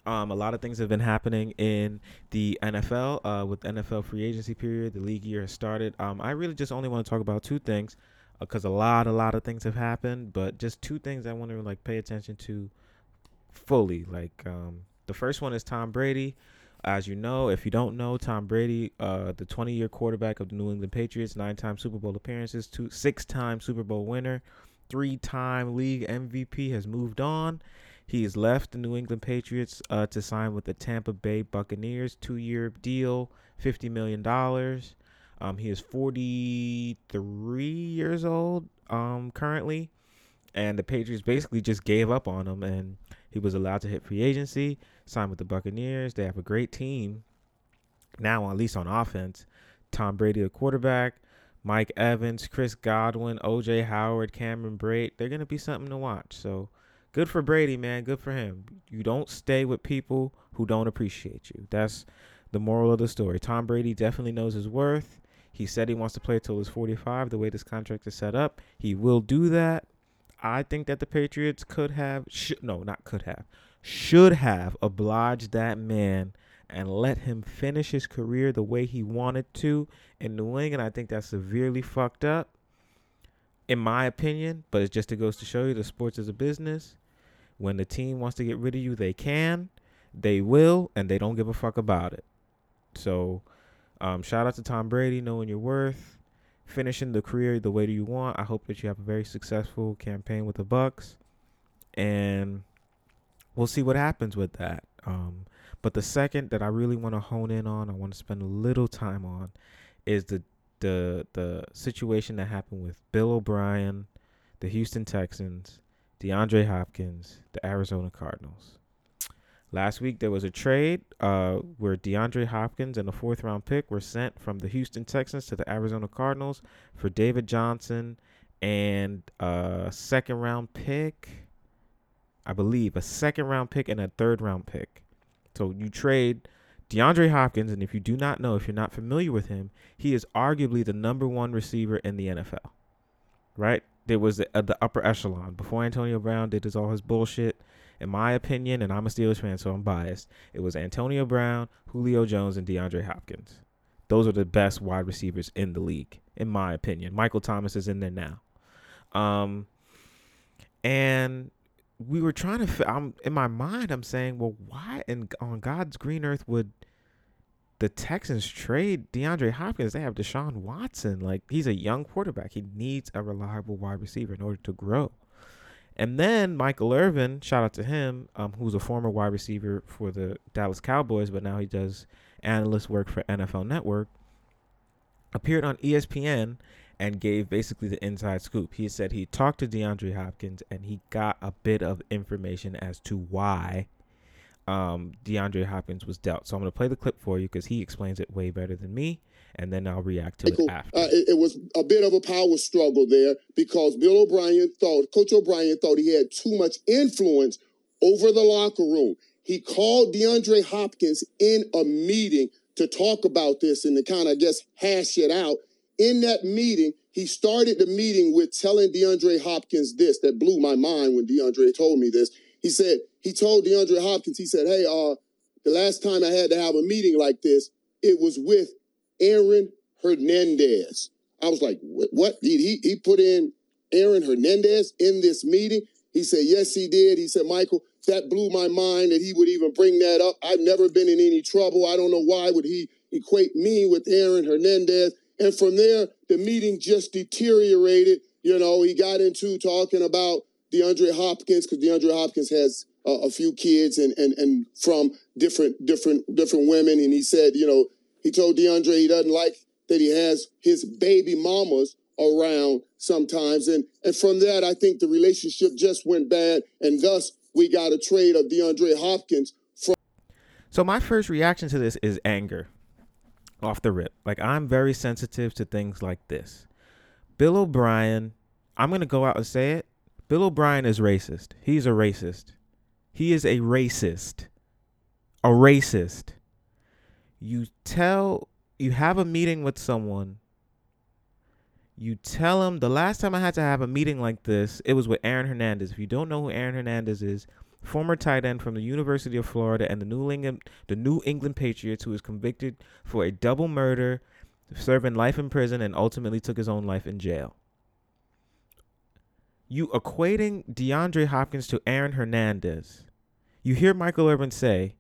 um, a lot of things have been happening in the NFL uh, with NFL free agency period. The league year has started. Um, I really just only want to talk about two things because uh, a lot, a lot of things have happened, but just two things I want to like pay attention to fully, like um, the first one is Tom Brady. As you know, if you don't know, Tom Brady, uh, the 20 year quarterback of the New England Patriots, nine time Super Bowl appearances, two six time Super Bowl winner, three time league MVP, has moved on. He has left the New England Patriots uh, to sign with the Tampa Bay Buccaneers, two year deal, $50 million. Um, he is 43 years old um, currently, and the Patriots basically just gave up on him, and he was allowed to hit free agency signed with the Buccaneers. They have a great team now, at least on offense. Tom Brady, a quarterback, Mike Evans, Chris Godwin, OJ Howard, Cameron Brate. They're going to be something to watch. So good for Brady, man. Good for him. You don't stay with people who don't appreciate you. That's the moral of the story. Tom Brady definitely knows his worth. He said he wants to play until he's 45. The way this contract is set up, he will do that. I think that the Patriots could have, should, no, not could have, should have obliged that man and let him finish his career the way he wanted to in New England. I think that's severely fucked up, in my opinion. But it just it goes to show you the sports is a business. When the team wants to get rid of you, they can, they will, and they don't give a fuck about it. So, um, shout out to Tom Brady, knowing your worth, finishing the career the way that you want. I hope that you have a very successful campaign with the Bucs, and we'll see what happens with that. Um, but the second that I really want to hone in on, I want to spend a little time on, is the the the situation that happened with Bill O'Brien, the Houston Texans, DeAndre Hopkins, the Arizona Cardinals. Last week there was a trade uh, where DeAndre Hopkins and a fourth round pick were sent from the Houston Texans to the Arizona Cardinals for David Johnson and a second round pick. I believe a second round pick and a third round pick. So you trade DeAndre Hopkins, and if you do not know, if you're not familiar with him, he is arguably the number one receiver in the NFL. Right? There was the, uh, the upper echelon before Antonio Brown did his all his bullshit. In my opinion, and I'm a Steelers fan, so I'm biased. It was Antonio Brown, Julio Jones, and DeAndre Hopkins. Those are the best wide receivers in the league, in my opinion. Michael Thomas is in there now. Um, and we were trying to. I'm in my mind. I'm saying, well, why in on God's green earth would the Texans trade DeAndre Hopkins? They have Deshaun Watson. Like he's a young quarterback. He needs a reliable wide receiver in order to grow. And then Michael Irvin, shout out to him, um, who's a former wide receiver for the Dallas Cowboys, but now he does analyst work for NFL Network, appeared on ESPN and gave basically the inside scoop. He said he talked to DeAndre Hopkins and he got a bit of information as to why um, DeAndre Hopkins was dealt. So I'm going to play the clip for you because he explains it way better than me, and then I'll react to it after. Uh, it, it, was a bit of a power struggle there because Bill O'Brien thought, Coach O'Brien thought he had too much influence over the locker room. He called DeAndre Hopkins in a meeting to talk about this and to kind of, I guess, hash it out in that meeting, he started the meeting with telling DeAndre Hopkins this that blew my mind when DeAndre told me this. He said, he told DeAndre Hopkins, he said, Hey, uh, the last time I had to have a meeting like this, it was with Aaron Hernandez. I was like, what? what? He, he, he put in Aaron Hernandez in this meeting? He said, Yes, he did. He said, Michael, that blew my mind that he would even bring that up. I've never been in any trouble. I don't know why would he equate me with Aaron Hernandez. And from there, the meeting just deteriorated. You know, he got into talking about DeAndre Hopkins because DeAndre Hopkins has uh, a few kids and, and and from different different different women. And he said, you know, he told DeAndre he doesn't like that he has his baby mamas around sometimes. And and from that, I think the relationship just went bad, and thus we got a trade of DeAndre Hopkins. From- so my first reaction to this is anger off the rip. Like I'm very sensitive to things like this. Bill O'Brien, I'm going to go out and say it. Bill O'Brien is racist. He's a racist. He is a racist. A racist. You tell you have a meeting with someone. You tell him the last time I had to have a meeting like this, it was with Aaron Hernandez. If you don't know who Aaron Hernandez is, former tight end from the University of Florida and the New England the New England Patriots who was convicted for a double murder, serving life in prison and ultimately took his own life in jail. You equating DeAndre Hopkins to Aaron Hernandez. You hear Michael Irvin say,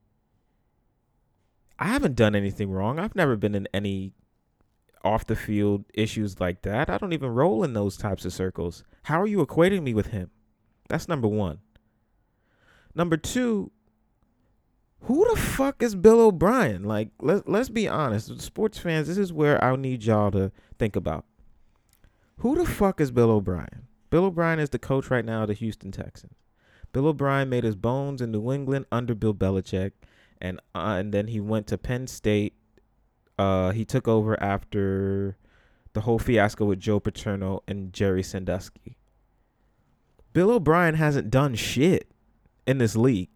I haven't done anything wrong. I've never been in any off the field issues like that. I don't even roll in those types of circles. How are you equating me with him? That's number one. Number two, who the fuck is Bill O'Brien? Like, let let's be honest, sports fans. This is where I need y'all to think about. Who the fuck is Bill O'Brien? Bill O'Brien is the coach right now of the Houston Texans. Bill O'Brien made his bones in New England under Bill Belichick, and uh, and then he went to Penn State. Uh, he took over after the whole fiasco with Joe Paterno and Jerry Sandusky. Bill O'Brien hasn't done shit in this league.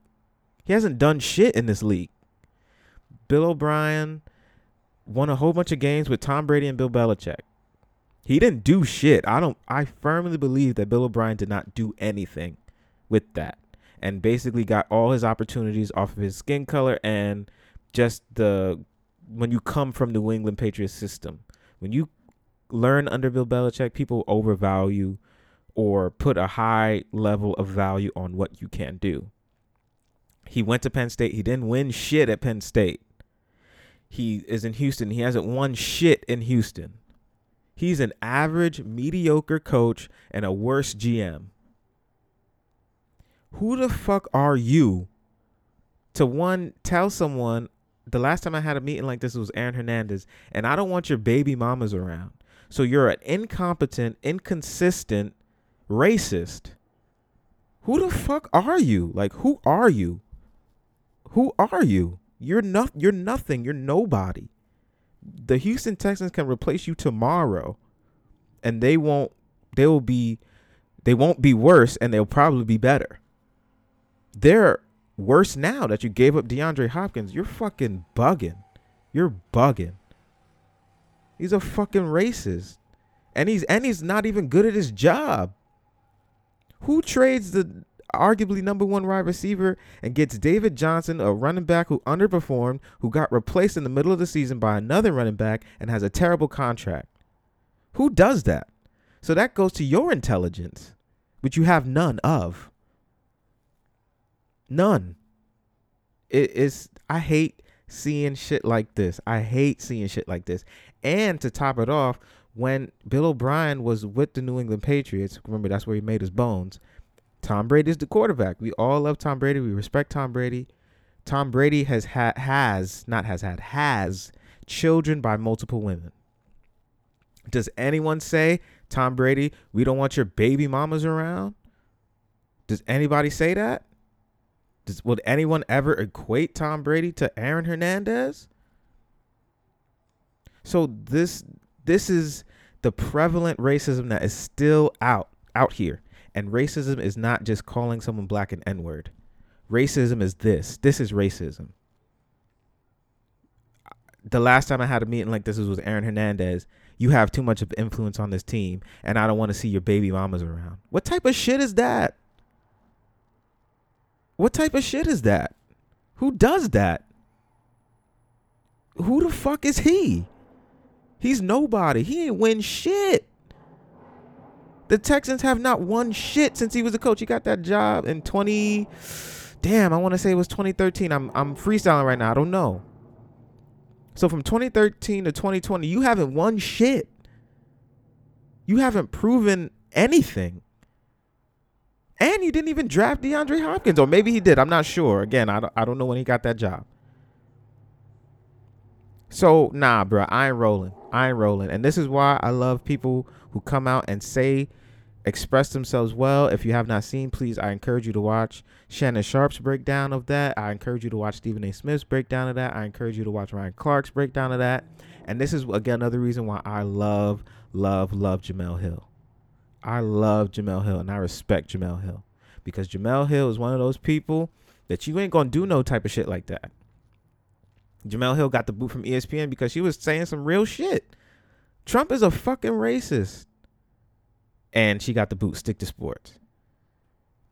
He hasn't done shit in this league. Bill O'Brien won a whole bunch of games with Tom Brady and Bill Belichick. He didn't do shit. I don't I firmly believe that Bill O'Brien did not do anything with that and basically got all his opportunities off of his skin color and just the when you come from the New England Patriots system. When you learn under Bill Belichick, people overvalue or put a high level of value on what you can do. He went to Penn State. He didn't win shit at Penn State. He is in Houston. He hasn't won shit in Houston. He's an average, mediocre coach and a worse GM. Who the fuck are you to one tell someone the last time I had a meeting like this was Aaron Hernandez, and I don't want your baby mamas around. So you're an incompetent, inconsistent, racist. Who the fuck are you? Like, who are you? Who are you? You're not. You're nothing. You're nobody. The Houston Texans can replace you tomorrow, and they won't. They will be. They won't be worse, and they'll probably be better. They're worse now that you gave up DeAndre Hopkins. You're fucking bugging. You're bugging. He's a fucking racist. And he's and he's not even good at his job. Who trades the arguably number one wide receiver and gets David Johnson, a running back who underperformed, who got replaced in the middle of the season by another running back and has a terrible contract? Who does that? So that goes to your intelligence, which you have none of. None. It is I hate seeing shit like this. I hate seeing shit like this. And to top it off, when Bill O'Brien was with the New England Patriots, remember that's where he made his bones. Tom Brady is the quarterback. We all love Tom Brady. We respect Tom Brady. Tom Brady has had has not has had has children by multiple women. Does anyone say Tom Brady, we don't want your baby mamas around? Does anybody say that? Does, would anyone ever equate Tom Brady to Aaron Hernandez? So this this is the prevalent racism that is still out out here. And racism is not just calling someone black an N-word. Racism is this. This is racism. The last time I had a meeting like this was with Aaron Hernandez. You have too much of influence on this team, and I don't want to see your baby mamas around. What type of shit is that? What type of shit is that? Who does that? Who the fuck is he? He's nobody. He ain't win shit. The Texans have not won shit since he was a coach. He got that job in 20 Damn, I want to say it was 2013. I'm I'm freestyling right now. I don't know. So from 2013 to 2020, you haven't won shit. You haven't proven anything. And you didn't even draft DeAndre Hopkins, or maybe he did. I'm not sure. Again, I don't, I don't know when he got that job. So nah, bro, I ain't rolling. I ain't rolling. And this is why I love people who come out and say, express themselves well. If you have not seen, please, I encourage you to watch Shannon Sharpe's breakdown of that. I encourage you to watch Stephen A. Smith's breakdown of that. I encourage you to watch Ryan Clark's breakdown of that. And this is again another reason why I love, love, love Jemele Hill. I love Jemele Hill and I respect Jemele Hill because Jemele Hill is one of those people that you ain't gonna do no type of shit like that. Jemele Hill got the boot from ESPN because she was saying some real shit. Trump is a fucking racist. And she got the boot stick to sports.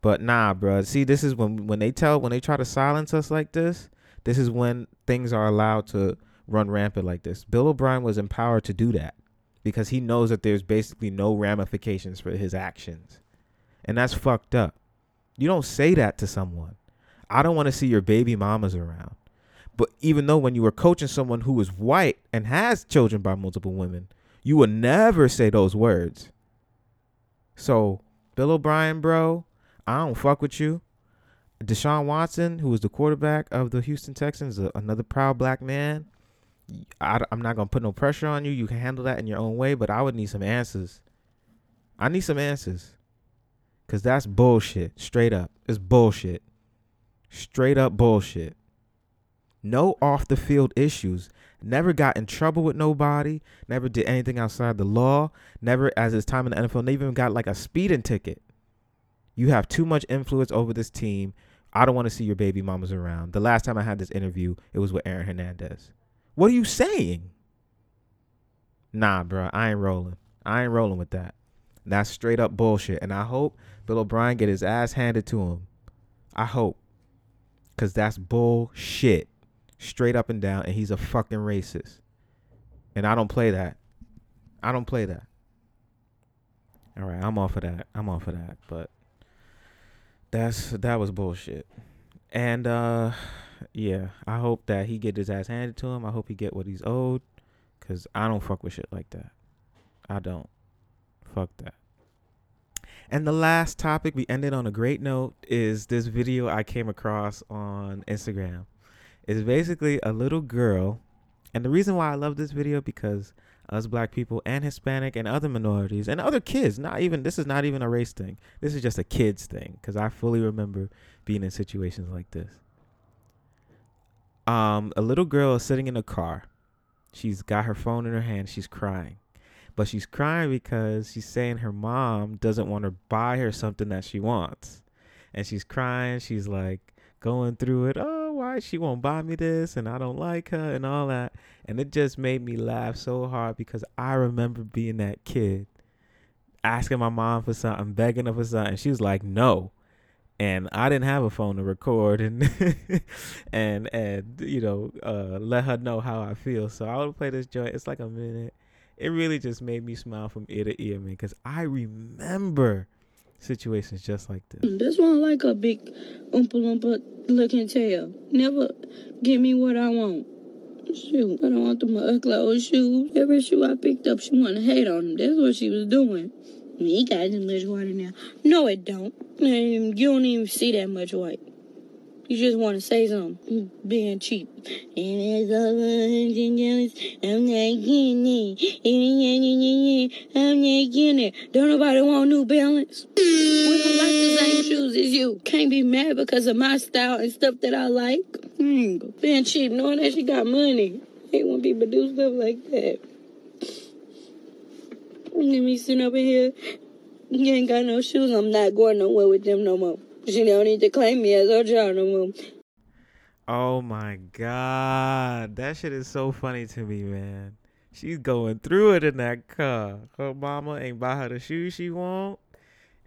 But nah, bro. See, this is when when they tell when they try to silence us like this, this is when things are allowed to run rampant like this. Bill O'Brien was empowered to do that because he knows that there's basically no ramifications for his actions. And that's fucked up. You don't say that to someone. I don't want to see your baby mamas around. But even though when you were coaching someone who is white and has children by multiple women, you would never say those words. So, Bill O'Brien, bro, I don't fuck with you. Deshaun Watson, who was the quarterback of the Houston Texans, another proud black man. I, am not gonna put no pressure on you. You can handle that in your own way, but I would need some answers. I need some answers, cause that's bullshit. Straight up, it's bullshit. Straight up bullshit no off the field issues. Never got in trouble with nobody. Never did anything outside the law. Never, as his time in the NFL, never even got like a speeding ticket. You have too much influence over this team. I don't want to see your baby mamas around. The last time I had this interview, it was with Aaron Hernandez. What are you saying? Nah, bro, I ain't rolling. I ain't rolling with that. That's straight up bullshit. And I hope Bill O'Brien get his ass handed to him. I hope. Cause that's bullshit. Straight up and down. And he's a fucking racist. And I don't play that. I don't play that. All right, I'm off of that. I'm off of that. But that's that was bullshit. And uh yeah, I hope that he get his ass handed to him. I hope he get what he's owed. Cause I don't fuck with shit like that. I don't. Fuck that. And the last topic we ended on a great note is this video I came across on Instagram. It's basically a little girl, and the reason why I love this video because us black people and Hispanic and other minorities and other kids, not even this is not even a race thing. This is just a kids thing because I fully remember being in situations like this. Um, a little girl is sitting in a car. She's got her phone in her hand. She's crying but she's crying because she's saying her mom doesn't want to buy her something that she wants. And she's crying. She's like going through it. Oh, why she won't buy me this? And I don't like her and all that. And it just made me laugh so hard because I remember being that kid asking my mom for something, begging her for something. She was like, no. And I didn't have a phone to record and and and you know uh, let her know how I feel. So I would play this joint. It's like a minute it really just made me smile from ear to ear, man, because I remember situations just like this. Mm, this one like a big oompa loompa looking tail. Never give me what I want. Shoot, I don't want them ugly old shoes. Every shoe I picked up, she wanted to hate on them. That's what she was doing. Me got this much white now. No, it don't. And You don't even see that much white. You just want to say something, being cheap. And it's all jealous. I'm not getting it. I'm not getting it. Don't nobody want New Balance. We don't like the same shoes as you. Can't be mad because of my style and stuff that I like. Mm. Being cheap, knowing that she got money. Hate when people do stuff like that. Let me sitting over here. You ain't got no shoes. I'm not going nowhere with them no more. She don't need to claim me as her more. Oh my god, that shit is so funny to me, man. She's going through it in that car. Her mama ain't buy her the shoes she want,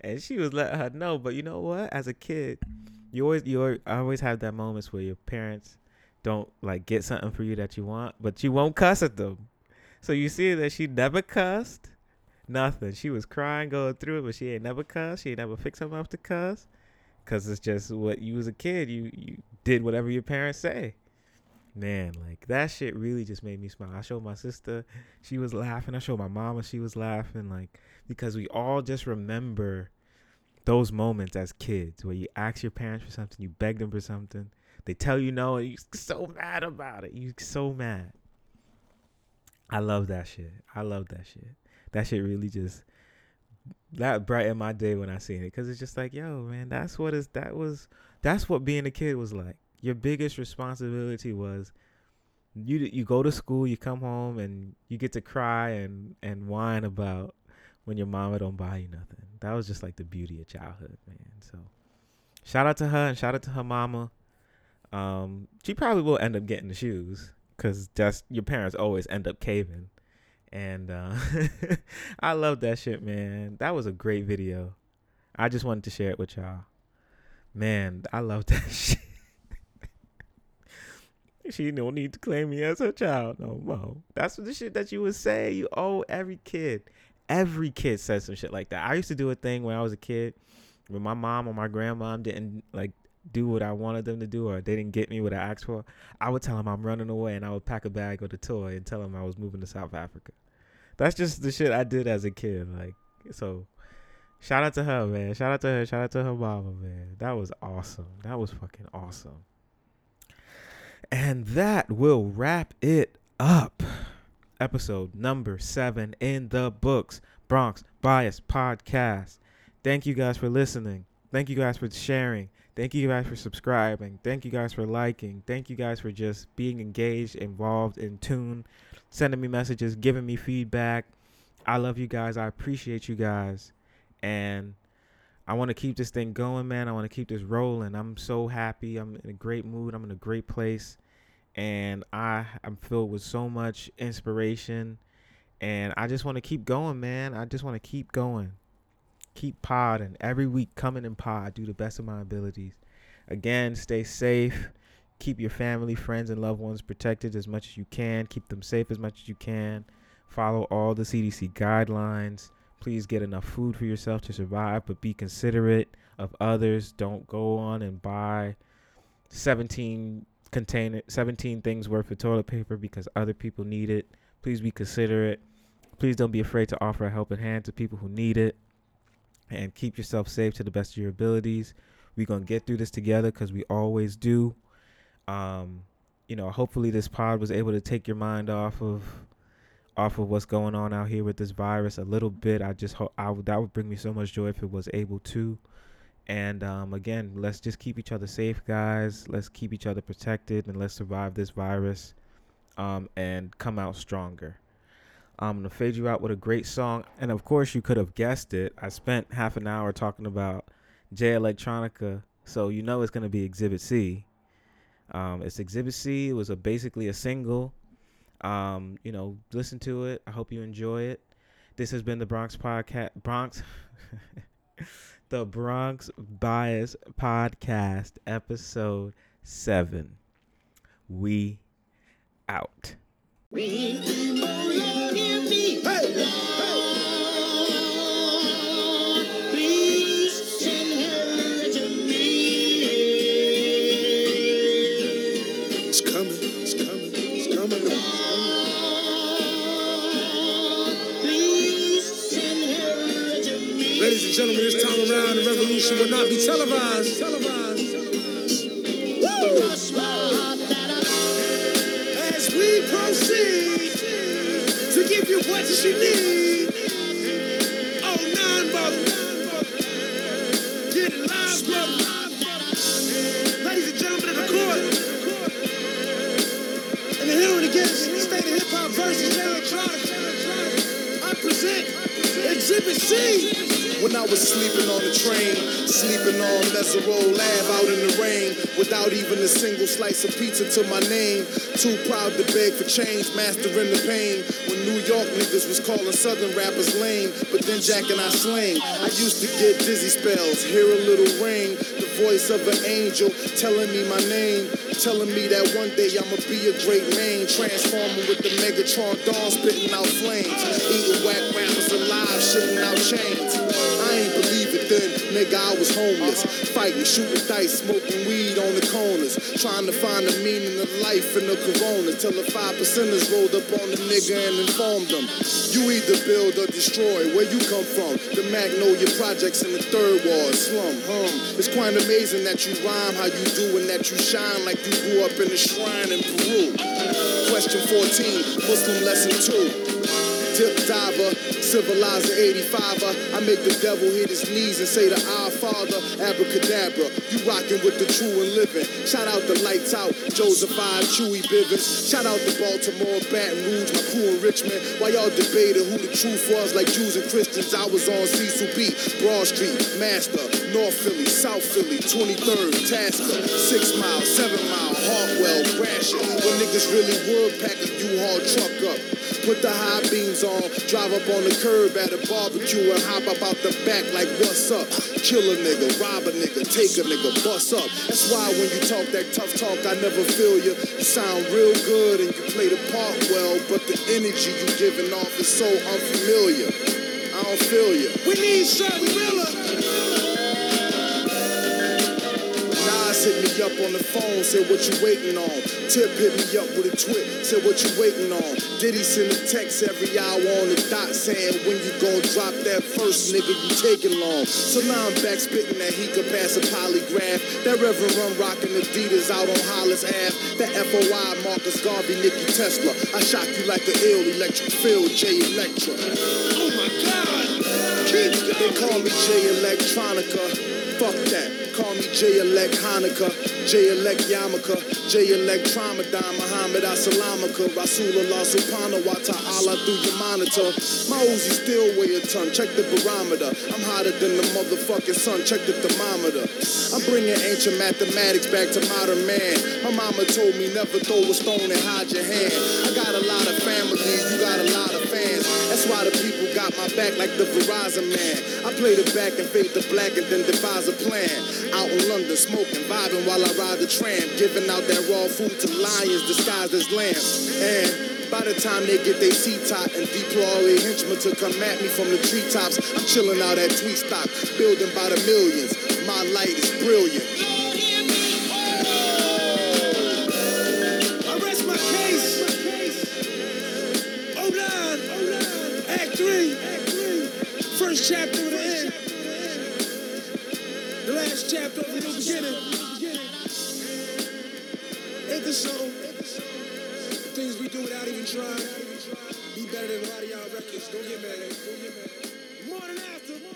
and she was letting her know. But you know what? As a kid, you always you always, have that moments where your parents don't like get something for you that you want, but you won't cuss at them. So you see that she never cussed, nothing. She was crying, going through it, but she ain't never cussed. She ain't never fixed her mouth to cuss because it's just what you was a kid you you did whatever your parents say. Man like that shit really just made me smile. I showed my sister she was laughing. I showed my mama she was laughing like because we all just remember those moments as kids where you ask your parents for something you beg them for something they tell you no and you're so mad about it. You're so mad. I love that shit. I love that shit. That shit really just that brightened my day when I seen it because it's just like, yo, man, that's what is that was that's what being a kid was like. Your biggest responsibility was you you go to school, you come home, and you get to cry and and whine about when your mama don't buy you nothing. That was just like the beauty of childhood, man. So shout out to her and shout out to her mama. Um, she probably will end up getting the shoes because just your parents always end up caving. And uh, I love that shit, man. That was a great video. I just wanted to share it with y'all. Man, I love that shit. she don't need to claim me as her child no more. That's the shit that you would say. You owe every kid. Every kid says some shit like that. I used to do a thing when I was a kid when my mom or my grandmom didn't like do what I wanted them to do or they didn't get me what I asked for. I would tell them I'm running away and I would pack a bag with a toy and tell them I was moving to South Africa that's just the shit I did as a kid. Like, so shout out to her, man. Shout out to her. Shout out to her mama, man. That was awesome. That was fucking awesome. And that will wrap it up. Episode number seven in the books, Bronx Bias Podcast. Thank you guys for listening. Thank you guys for sharing. Thank you guys for subscribing. Thank you guys for liking. Thank you guys for just being engaged, involved, in tune sending me messages, giving me feedback. I love you guys. I appreciate you guys. And I want to keep this thing going, man. I want to keep this rolling. I'm so happy. I'm in a great mood. I'm in a great place. And I am filled with so much inspiration. And I just want to keep going, man. I just want to keep going. Keep podding. Every week coming in pod. Do the best of my abilities. Again, stay safe. Keep your family, friends, and loved ones protected as much as you can. Keep them safe as much as you can. Follow all the CDC guidelines. Please get enough food for yourself to survive, but be considerate of others. Don't go on and buy 17 container 17 things worth of toilet paper because other people need it. Please be considerate. Please don't be afraid to offer a helping hand to people who need it. And keep yourself safe to the best of your abilities. We're going to get through this together because we always do. Um, you know, hopefully this pod was able to take your mind off of off of what's going on out here with this virus a little bit. I just hope I would that would bring me so much joy if it was able to. And um, again, let's just keep each other safe, guys. Let's keep each other protected and let's survive this virus um, and come out stronger. I'm gonna fade you out with a great song, and of course, you could have guessed it. I spent half an hour talking about Jay Electronica, so you know it's gonna be Exhibit C. Um, it's Exhibit C. It was a basically a single um, you know, listen to it. I hope you enjoy it. This has been the Bronx podcast. Bronx, the Bronx Bias podcast, episode seven. We out. It's Ladies and gentlemen, this time around, the revolution will not be televised. Televised. Woo! As we proceed to give you what you need. Oh, nine, brother. Get live, brother. Ladies and gentlemen of the court. And the hero against the state of hip hop versus electronic. I present Exhibit C. When I was sleeping on the train, sleeping on Mesereau Lab out in the rain, without even a single slice of pizza to my name. Too proud to beg for change, mastering the pain. When New York niggas was calling Southern rappers lame, but then Jack and I slang. I used to get dizzy spells, hear a little ring, the voice of an angel telling me my name, telling me that one day I'ma be a great man, transforming with the Megatron dawn spitting out flames, eating whack rappers alive, shitting out chains. I ain't believe it then, nigga, I was homeless, fighting, shooting dice, smoking weed on the corners, trying to find the meaning of life in the corona, till the five percenters rolled up on the nigga and informed them, you either build or destroy, where you come from, the Magnolia Projects in the third ward, slum, hum. It's quite amazing that you rhyme how you do and that you shine like you grew up in a shrine in Peru. Question 14, Muslim lesson 2. Dip diver, civilizer 85er. I make the devil hit his knees and say to our father, abracadabra. You rockin' with the true and living. Shout out the lights out, Joseph I, Chewy Bivens. Shout out the Baltimore, Baton Rouge, my crew in Richmond. While y'all debating who the truth was, like Jews and Christians, I was on Cecil B, Broad Street, Master, North Philly, South Philly, 23rd, Tasker, 6 Mile, 7 Mile, Hartwell, Gratiot. When niggas really would pack a U-Haul truck up. Put the high beams on, drive up on the curb at a barbecue and hop up out the back like what's up? Kill a nigga, rob a nigga, take a nigga, bust up. That's why when you talk that tough talk, I never feel you. You sound real good and you play the part well, but the energy you giving off is so unfamiliar. I don't feel you. We need something realer. Hit me up on the phone, said what you waiting on. Tip hit me up with a twit, said what you waiting on. Diddy send a text every hour on the dot saying when you gon' drop that first nigga you taking long. So now I'm back spitting that he could pass a polygraph. That Reverend Run rocking Adidas out on Hollis Ave. That FOI Marcus Garvey, Nicky Tesla. I shock you like the ill electric field, Jay Electra. Oh my God! Kids they call me Jay Electronica. Fuck that. Call me J Elect Hanukkah, J Elect Yamaka, J Elect Ramadan, Muhammad Asalamaka, Rasulullah Subhanahu wa Ta'ala through your monitor. My Uzi still weigh a ton, check the barometer. I'm hotter than the motherfucking sun, check the thermometer. I'm bringing ancient mathematics back to modern man. My mama told me never throw a stone and hide your hand. I got a lot of family, you got a lot of fans. That's why the people got my back like the Verizon man. I play the back and fade the black and then devise a plan. Out in London, smoking, vibing while I ride the tram, giving out that raw food to lions disguised as lambs. And by the time they get their seat top and deploy a henchman to come at me from the treetops, I'm chilling out at Tweet Stock, building by the millions. My light is brilliant. Oh. Rest my case. Oh Act three, first chapter chapter of the new beginning. Ain't this so? Things we do without even trying. Be better than a lot of y'all records. Don't get mad. Get mad. More than after.